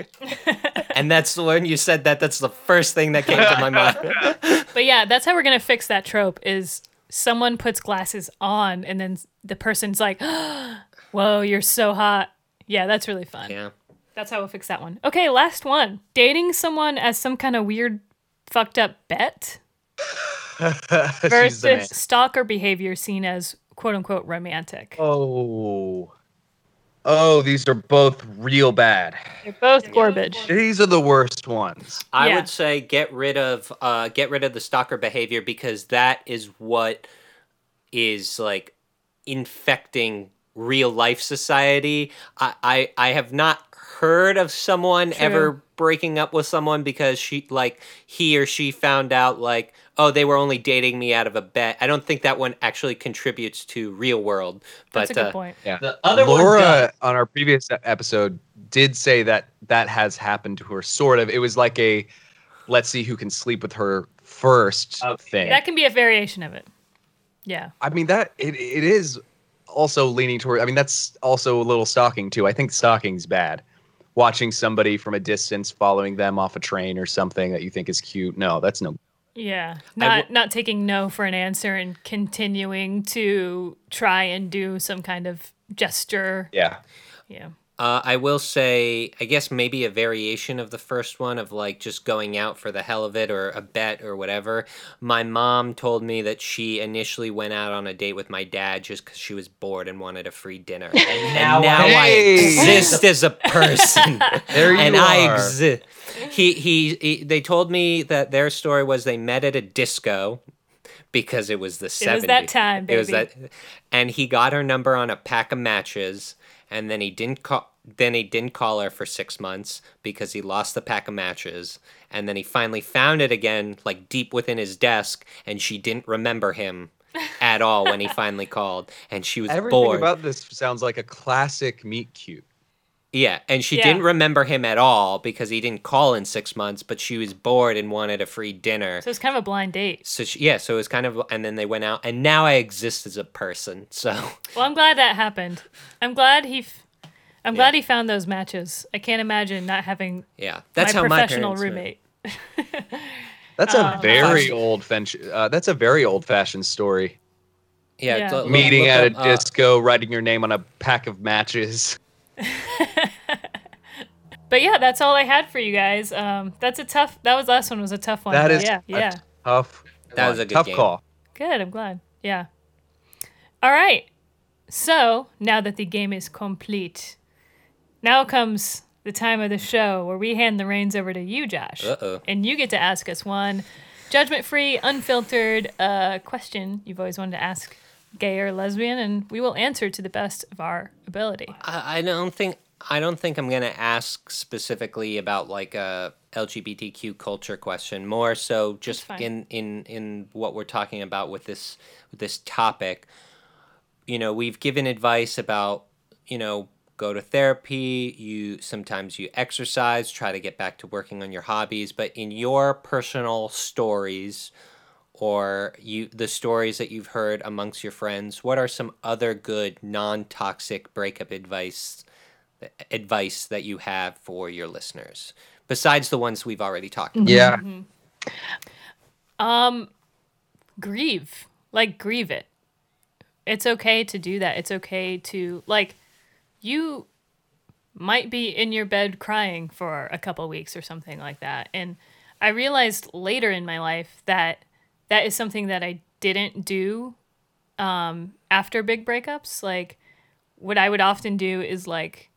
Speaker 2: [laughs] and that's when you said that, that's the first thing that came to my mind. [laughs]
Speaker 3: but yeah, that's how we're gonna fix that trope is someone puts glasses on and then the person's like, [gasps] Whoa, you're so hot. Yeah, that's really fun.
Speaker 2: Yeah.
Speaker 3: That's how we'll fix that one. Okay, last one. Dating someone as some kind of weird fucked up bet [laughs]
Speaker 1: She's the man.
Speaker 3: versus stalker behavior seen as quote unquote romantic.
Speaker 1: Oh. Oh, these are both real bad.
Speaker 3: They're both garbage.
Speaker 1: These are the worst ones.
Speaker 2: I
Speaker 3: Yeah.
Speaker 2: would say get rid of uh, get rid of the stalker behavior because that is what is like infecting real life society. I I, I have not heard of someone
Speaker 3: True.
Speaker 2: ever breaking up with someone because she like he or she found out like oh they were only dating me out of a bet. I don't think that one actually contributes to real world. But
Speaker 3: That's a good
Speaker 2: uh,
Speaker 3: point.
Speaker 1: Yeah.
Speaker 2: The other one
Speaker 1: Laura
Speaker 2: does.
Speaker 1: on our previous episode did say that that has happened to her sort of. It was like a let's see who can sleep with her first thing.
Speaker 3: That can be a variation of it. Yeah.
Speaker 1: I mean that it, it is also leaning toward. I mean, that's also a little stalking too. I think stalking's bad. Watching somebody from a distance, following them off a train or something that you think is cute. No, that's no.
Speaker 3: Yeah, not
Speaker 2: w-
Speaker 3: not taking no for an answer and continuing to try and do some kind of gesture.
Speaker 1: Yeah.
Speaker 3: Yeah.
Speaker 2: Uh, I will say, I guess maybe a variation of the first one of like just going out for the hell of it or a bet or whatever. My mom told me that she initially went out on a date with my dad just because she was bored and wanted a free dinner. [laughs] And
Speaker 4: now
Speaker 2: now,
Speaker 4: I-
Speaker 2: I exist as a person. [laughs]
Speaker 1: There you
Speaker 2: and I
Speaker 1: are.
Speaker 2: exist. He, he he they told me that their story was they met at a disco because it was the 70s.
Speaker 3: It was that time,
Speaker 2: It was
Speaker 3: baby.
Speaker 2: that and he got her number on a pack of matches and then he didn't call then he didn't call her for 6 months because he lost the pack of matches and then he finally found it again like deep within his desk and she didn't remember him [laughs] at all when he finally called and she was
Speaker 1: Everything
Speaker 2: bored.
Speaker 1: about this sounds like a classic meet cute.
Speaker 2: Yeah, and she
Speaker 3: Yeah.
Speaker 2: didn't remember him at all because he didn't call in six months, but she was bored and wanted a free dinner.
Speaker 3: So it's kind of a blind date.
Speaker 2: So she, yeah, so it was kind of, and then they went out, and now I exist as a person. So [laughs]
Speaker 3: Well, I'm glad that happened. I'm glad he. F- I'm glad he found those matches. I can't imagine not having
Speaker 2: yeah, that's
Speaker 3: my
Speaker 2: how my
Speaker 3: professional
Speaker 2: parents met.
Speaker 3: roommate. [laughs]
Speaker 1: That's a very
Speaker 2: gosh.
Speaker 1: old fench- uh, That's a very old fashioned story.
Speaker 2: Yeah,
Speaker 3: Yeah.
Speaker 2: look-
Speaker 1: Meeting
Speaker 2: look
Speaker 1: at a
Speaker 2: up, uh,
Speaker 1: disco, writing your name on a pack of matches. [laughs]
Speaker 3: But yeah, that's all I had for you guys. Um, that's a tough. That was last one was a tough one.
Speaker 1: That
Speaker 3: but
Speaker 1: is
Speaker 3: yeah,
Speaker 1: a
Speaker 3: yeah.
Speaker 1: tough.
Speaker 2: That was a good
Speaker 1: tough
Speaker 2: game.
Speaker 1: call.
Speaker 3: Good. I'm glad. Yeah. All right. So now that the game is complete, now comes the time of the show where we hand the reins over to you, Josh,
Speaker 2: Uh-oh.
Speaker 3: and you get to ask us one judgment-free, unfiltered uh, question you've always wanted to ask, gay or lesbian, and we will answer to the best of our ability.
Speaker 2: I, I don't think I don't think I'm gonna ask specifically about like a LGBTQ culture question. More so, just in in in what we're talking about with this with this topic. You know, we've given advice about you know go to therapy. You sometimes you exercise, try to get back to working on your hobbies. But in your personal stories, or you the stories that you've heard amongst your friends what are some other good non-toxic breakup advice advice that you have for your listeners besides the ones we've already talked about?
Speaker 1: Yeah.
Speaker 3: Um Grieve. Like grieve it. It's okay to do that. It's okay to like you might be in your bed crying for a couple weeks or something like that. And i realized later in my life that that is something that i didn't do um, after big breakups like what i would often do is like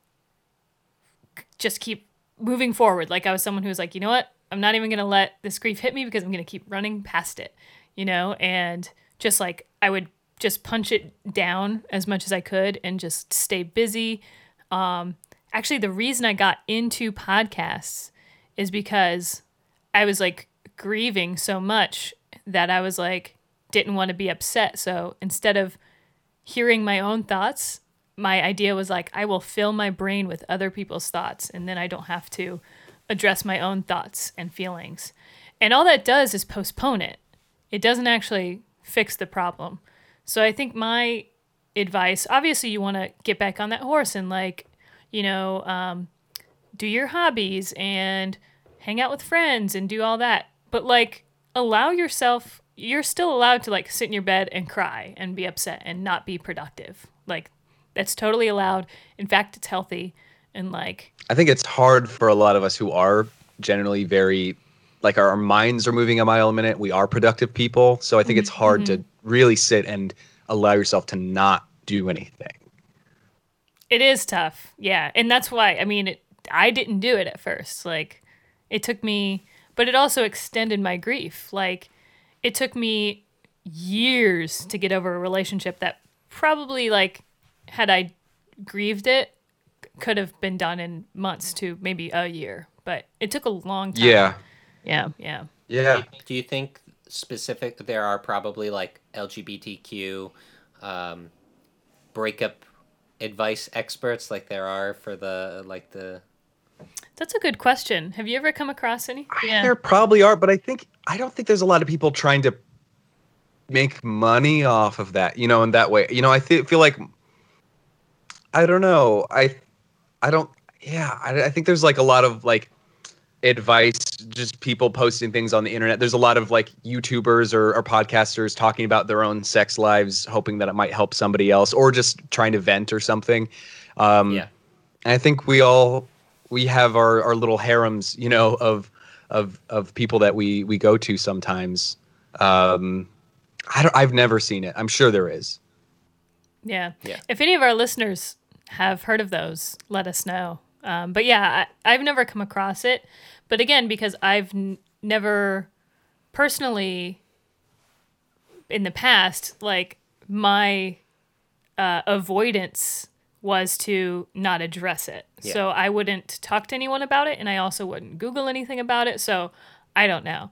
Speaker 3: just keep moving forward. Like I was someone who was like, you know what? I'm not even gonna let this grief hit me because I'm gonna keep running past it, you know, and just like I would just punch it down as much as I could and just stay busy. Um, actually, the reason I got into podcasts is because I was like grieving so much that I was like didn't want to be upset. So instead of hearing my own thoughts, my idea was like I will fill my brain with other people's thoughts and then I don't have to address my own thoughts and feelings. And all that does is postpone it. It doesn't actually fix the problem. So I think my advice, obviously you want to get back on that horse and like, you know, um, do your hobbies and hang out with friends and do all that. But like allow yourself you're still allowed to like sit in your bed and cry and be upset and not be productive. Like that's totally allowed. In fact, it's healthy and like
Speaker 1: I think it's hard for a lot of us who are generally very like our, minds are moving a mile a minute. We are productive people, so I think it's hard to mm-hmm. really sit and allow yourself to not do anything.
Speaker 3: it is tough. Yeah. And that's why I mean it, I didn't do it at first. Like it took me but it also extended my grief. Like it took me years to get over a relationship that probably like had I grieved it could have been done in months to maybe a year. But it took a long time.
Speaker 1: Yeah.
Speaker 3: Yeah. Yeah.
Speaker 1: Yeah.
Speaker 2: do you think specific there are probably like lgbtq um, breakup advice experts like there are for the like the
Speaker 3: That's a good question. Have you ever come across any? Yeah.
Speaker 1: There probably are, but I think I don't think there's a lot of people trying to make money off of that, you know, in that way. You know, I th- feel like I don't know. I I don't. Yeah, I, I think there's like a lot of like advice, just people posting things on the internet. There's a lot of like YouTubers or, or podcasters talking about their own sex lives, hoping that it might help somebody else, or just trying to vent or something. Um,
Speaker 2: Yeah.
Speaker 1: I think we all we have our, our little harems, you know, of of of people that we we go to sometimes. Um, I don't, I've never seen it. I'm sure there is.
Speaker 3: Yeah.
Speaker 2: Yeah.
Speaker 3: If any of our listeners have heard of those, let us know. Um, but yeah, I, I've never come across it. But again, because I've n- never personally in the past, like my uh, avoidance was to not address it. So I wouldn't talk to anyone about it, and I also wouldn't Google anything about it. So I don't know.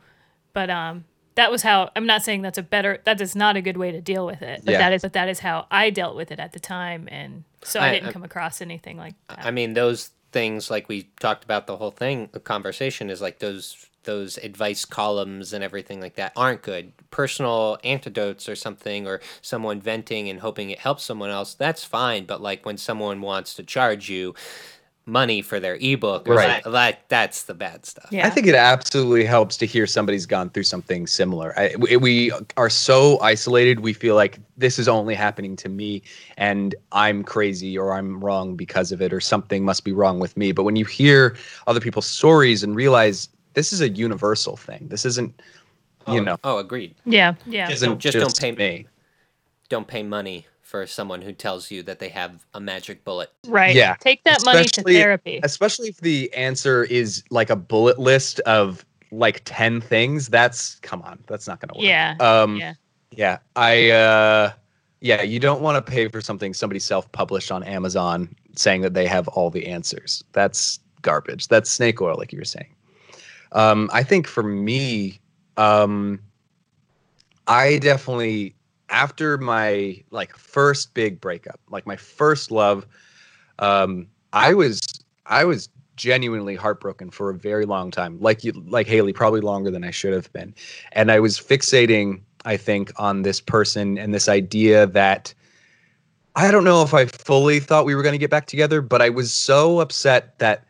Speaker 3: But um, that was how I'm not saying that's a better that is not a good way to deal with it. But
Speaker 1: Yeah.
Speaker 3: that is but that is how I dealt with it at the time and so I,
Speaker 2: I-
Speaker 3: didn't
Speaker 2: I-
Speaker 3: come across anything like that.
Speaker 2: I mean, those things like we talked about the whole thing, the conversation is like those those advice columns and everything like that aren't good. Personal antidotes or something, or someone venting and hoping it helps someone else, that's fine. But like when someone wants to charge you money for their ebook, or
Speaker 1: Right.
Speaker 2: something, that that's the bad stuff.
Speaker 3: yeah.
Speaker 1: I think it absolutely helps to hear somebody's gone through something similar. I, we, we are so isolated. We feel like this is only happening to me and I'm crazy or I'm wrong because of it or something must be wrong with me. But when you hear other people's stories and realize this is a universal thing, this isn't, you
Speaker 2: oh,
Speaker 1: know,
Speaker 2: Oh, agreed.
Speaker 3: yeah, yeah.
Speaker 1: isn't
Speaker 2: just
Speaker 1: just,
Speaker 2: don't pay-
Speaker 1: me.
Speaker 2: Don't pay money for someone who tells you that they have a magic bullet.
Speaker 3: Right.
Speaker 1: Yeah.
Speaker 3: Take that money to therapy.
Speaker 1: Especially if the answer is like a bullet list of like 10 things. That's, come on, that's not going to work.
Speaker 3: Yeah.
Speaker 1: Um,
Speaker 3: yeah.
Speaker 1: Yeah, I uh yeah, you don't want to pay for something somebody self-published on Amazon saying that they have all the answers. That's garbage. That's snake oil like you were saying. Um I think for me um I definitely after my like first big breakup, like my first love, um I was I was genuinely heartbroken for a very long time. Like you like Haley probably longer than I should have been. And I was fixating I think, on this person and this idea that I don't know if I fully thought we were going to get back together, but I was so upset that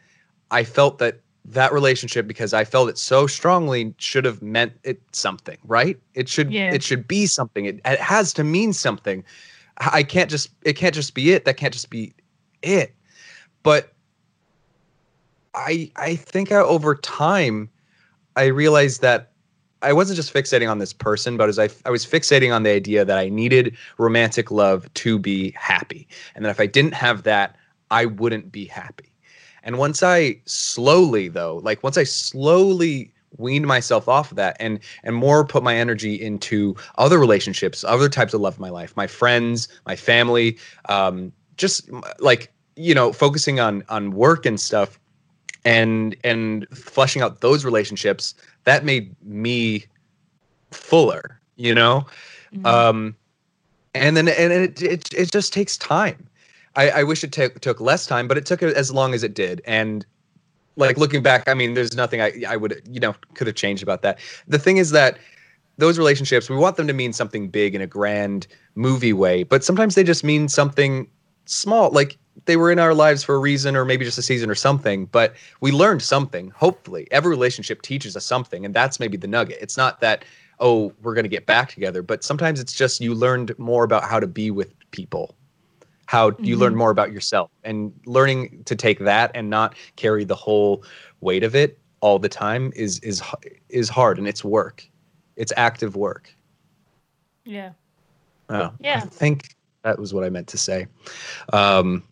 Speaker 1: I felt that that relationship because I felt it so strongly should have meant it something, right? It should
Speaker 3: Yeah.
Speaker 1: it should be something. It, it has to mean something. I can't just it can't just be it. That can't just be it. But I I think I, over time I realized that I wasn't just fixating on this person, but as I, I was fixating on the idea that I needed romantic love to be happy. And that if I didn't have that, I wouldn't be happy. And once I slowly, though, like once I slowly weaned myself off of that and and more put my energy into other relationships, other types of love in my life, my friends, my family, um, just like you know, focusing on on work and stuff, and and fleshing out those relationships that made me fuller you know
Speaker 3: Mhm.
Speaker 1: um and then and it it, it just takes time i i wish it took took less time but it took as long as it did. And like looking back i mean there's nothing i i would you know could have changed about that. The thing is that those relationships we want them to mean something big in a grand movie way but sometimes they just mean something small like they were in our lives for a reason or maybe just a season or something but we learned something hopefully. Every relationship teaches us something and that's maybe the nugget. It's not that oh we're going to get back together but sometimes it's just you learned more about how to be with people how you learn more about yourself and learning to take that and not carry the whole weight of it all the time is is is hard and it's work it's active work
Speaker 3: yeah.
Speaker 1: oh,
Speaker 3: Yeah.
Speaker 1: i think that was what i meant to say um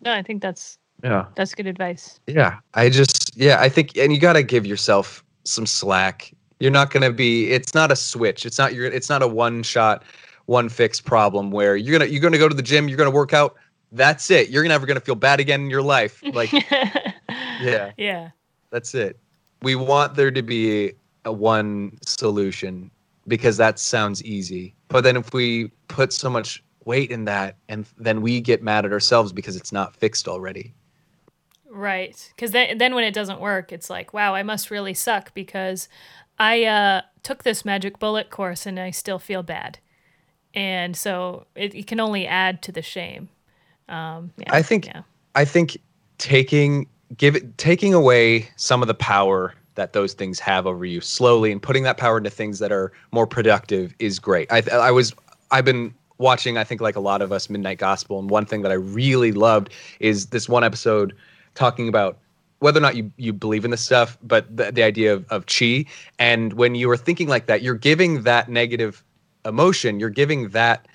Speaker 3: No, I think that's
Speaker 1: yeah
Speaker 3: that's good advice.
Speaker 1: Yeah, I just yeah, I think and you got to give yourself some slack. You're not going to be it's not a switch. It's not your it's not a one shot one fix problem where you're going to you're going to go to the gym, you're going to work out, that's it. You're never going to feel bad again in your life. Like [laughs] yeah,
Speaker 3: Yeah.
Speaker 1: that's it. We want there to be a one solution because that sounds easy. But then if we put so much weight in that and then we get mad at ourselves because it's not fixed already.
Speaker 3: Right. Because then, then when it doesn't work, it's like, wow, I must really suck because I uh, took this magic bullet course and I still feel bad. And so it, it can only add to the shame. Um, yeah,
Speaker 1: I think-
Speaker 3: yeah.
Speaker 1: I think taking give it taking away some of the power that those things have over you slowly and putting that power into things that are more productive is great. I I was I've been watching I think like a lot of us Midnight Gospel and one thing that I really loved is this one episode talking about whether or not you, you believe in this stuff, but the, the idea of, of chi. And when you are thinking like that, you're giving that negative emotion, you're giving that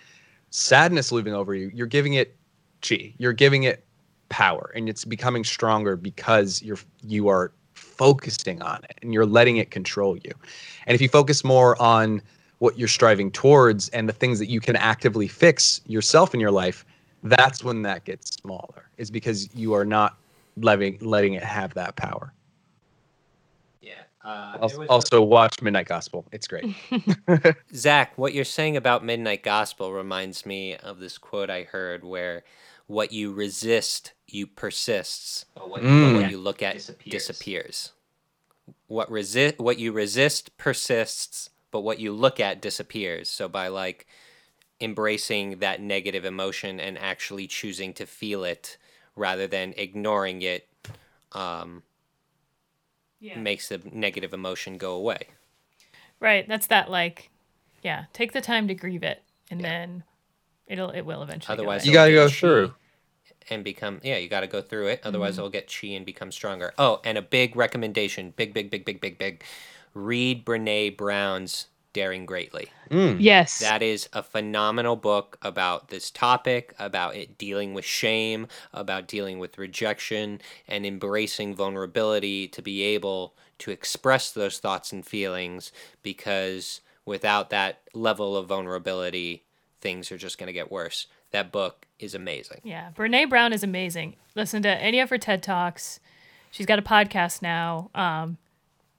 Speaker 1: sadness looming over you, you're giving it chi. You're giving it power and it's becoming stronger because you're you are focusing on it and you're letting it control you. And if you focus more on what you're striving towards and the things that you can actively fix yourself in your life, that's when that gets smaller. Is because you are not letting letting it have that power.
Speaker 2: Yeah. Uh,
Speaker 1: Also, also watch Midnight Gospel. It's great. [laughs] [laughs]
Speaker 2: Zach, what you're saying about Midnight Gospel reminds me of this quote I heard where what you resist, you persists. But what, but
Speaker 1: Mm.
Speaker 2: what you look at disappears. What resist what you resist persists, but what you look at disappears. So by like embracing that negative emotion and actually choosing to feel it rather than ignoring it um, makes the negative emotion go away.
Speaker 3: Right. That's that like, yeah. Take the time to grieve it, and then it'll it will eventually. go
Speaker 2: Otherwise,
Speaker 3: away.
Speaker 1: You gotta go through.
Speaker 2: and become yeah. You got to go through it. Otherwise, mm-hmm. it'll get chi and become stronger. Oh, and a big recommendation, big, big, big, big, big, big. Read Brene Brown's Daring Greatly.
Speaker 1: Mm.
Speaker 3: yes.
Speaker 2: That is a phenomenal book about this topic, about it dealing with shame, about dealing with rejection, and embracing vulnerability to be able to express those thoughts and feelings because without that level of vulnerability, things are just going to get worse. That book is amazing.
Speaker 3: Yeah, Brene Brown is amazing. Listen to any of her TED talks. She's got a podcast now. Um,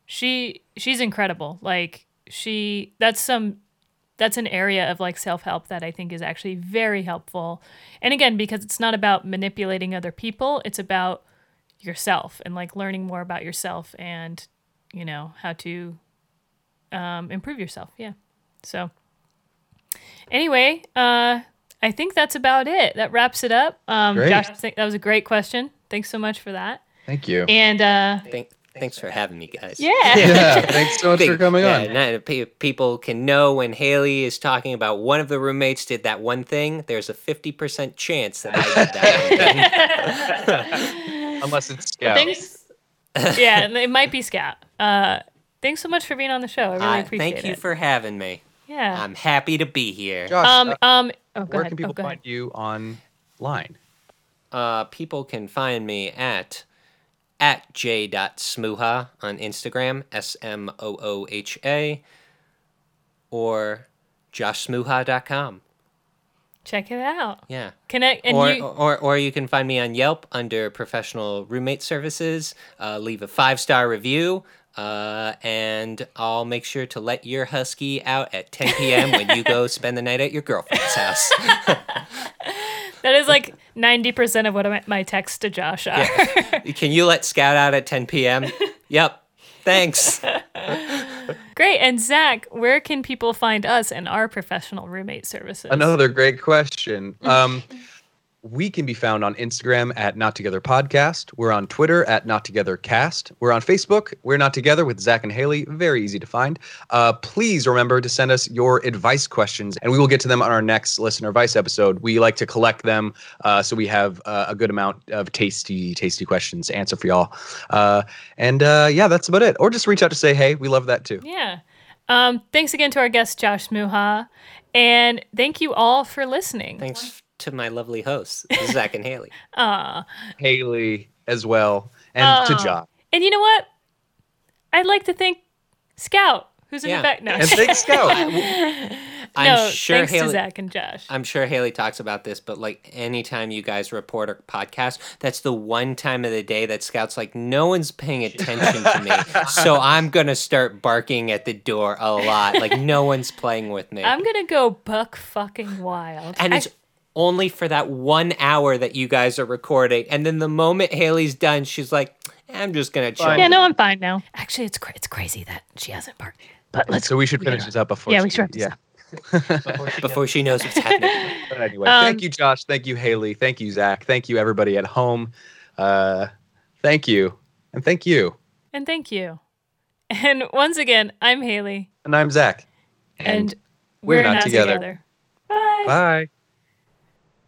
Speaker 3: she she's incredible. Like she that's some that's an area of like self-help that I think is actually very helpful. And again, because it's not about manipulating other people, it's about yourself and like learning more about yourself and you know how to um, improve yourself. Yeah. So anyway, uh, I think that's about it. That wraps it up. Um,
Speaker 1: Great.
Speaker 3: Josh, I think that was a great question. Thanks so much for that.
Speaker 1: Thank you.
Speaker 3: And uh,
Speaker 2: Thank, thanks for having me, guys.
Speaker 3: yeah.
Speaker 1: yeah, [laughs] thanks so much for coming
Speaker 2: yeah,
Speaker 1: on.
Speaker 2: now pe- people can know when Haley is talking about one of the roommates did that one thing. There's a fifty percent chance that I did that one thing. [laughs] [laughs]
Speaker 1: Unless it's Scout.
Speaker 3: Thanks. yeah, it might be Scout. Uh, thanks so much for being on the show. I really
Speaker 2: Uh,
Speaker 3: appreciate it.
Speaker 2: thank you
Speaker 3: it.
Speaker 2: for having me.
Speaker 3: yeah.
Speaker 2: I'm happy to be here.
Speaker 1: Josh,
Speaker 3: um.
Speaker 1: uh,
Speaker 3: Um. Oh,
Speaker 1: where
Speaker 3: ahead.
Speaker 1: can people
Speaker 3: oh,
Speaker 1: find
Speaker 3: ahead.
Speaker 1: you online?
Speaker 2: Uh, people can find me at at j.smooha on Instagram, S M O O H A, or joshsmooha.com.
Speaker 3: Check it out.
Speaker 2: Yeah.
Speaker 3: Connect and
Speaker 2: or,
Speaker 3: you.
Speaker 2: or or you can find me on Yelp under professional roommate services. Uh, leave a five star review, uh, and I'll make sure to let your husky out at 10 p.m. when you go [laughs] spend the night at your girlfriend's house. [laughs]
Speaker 3: That is like ninety percent of what my, my texts to Josh are. [laughs]
Speaker 2: can you let Scout out at 10 p.m.? yep. Thanks. [laughs]
Speaker 3: Great. And Zach, where can people find us and our professional roommate services?
Speaker 1: Another great question. Um, [laughs] we can be found on Instagram at Not Together Podcast. We're on Twitter at Not Together Cast. We're on Facebook. We're Not Together with Zach and Haley. Very easy to find. Uh, please remember to send us your advice questions, and we will get to them on our next listener advice episode. We like to collect them so so we have uh, a good amount of tasty, tasty questions to answer for y'all. Uh, and uh, yeah, that's about it. Or just reach out to say hey. We love that too.
Speaker 3: Yeah. Um, thanks again to our guest, Josh Smooha. And thank you all for listening.
Speaker 2: Thanks to my lovely hosts, Zach and Haley. [laughs]
Speaker 3: Aw.
Speaker 1: Haley as well, and to
Speaker 3: Oh.
Speaker 1: Josh.
Speaker 3: And you know what? I'd like to thank Scout, who's in
Speaker 2: Yeah.
Speaker 3: the back. now.
Speaker 1: And thanks, Scout. [laughs] [laughs]
Speaker 2: I'm
Speaker 3: no
Speaker 2: sure
Speaker 3: thanks to
Speaker 2: Haley.
Speaker 3: Zach and Josh.
Speaker 2: I'm sure Haley talks about this, but like anytime you guys report a podcast, that's the one time of the day that Scout's like, no one's paying attention to me. So I'm going to start barking at the door a lot. Like, no one's playing with me.
Speaker 3: I'm gonna go buck fucking wild.
Speaker 2: and
Speaker 3: I-
Speaker 2: it's only for that one hour that you guys are recording. And then the moment Haley's done, she's like, eh, I'm just gonna chill.
Speaker 3: Yeah, no, I'm fine now. Actually, it's cra- it's crazy that she hasn't barked. But let's.
Speaker 1: So we should finish this up before.
Speaker 3: Yeah,
Speaker 1: she,
Speaker 3: we should.
Speaker 1: Yeah.
Speaker 3: before, she, [laughs] [laughs]
Speaker 2: before she knows what's happening. [laughs]
Speaker 1: but anyway,
Speaker 3: um,
Speaker 1: thank you, Josh. Thank you, Haley. Thank you, Zach. Thank you, everybody at home. Uh, thank you, and thank you,
Speaker 3: and thank you, and once again, I'm Haley,
Speaker 1: and I'm Zach, and,
Speaker 3: and
Speaker 2: we're,
Speaker 3: we're,
Speaker 1: not,
Speaker 3: not
Speaker 1: together.
Speaker 3: together. Bye.
Speaker 1: Bye.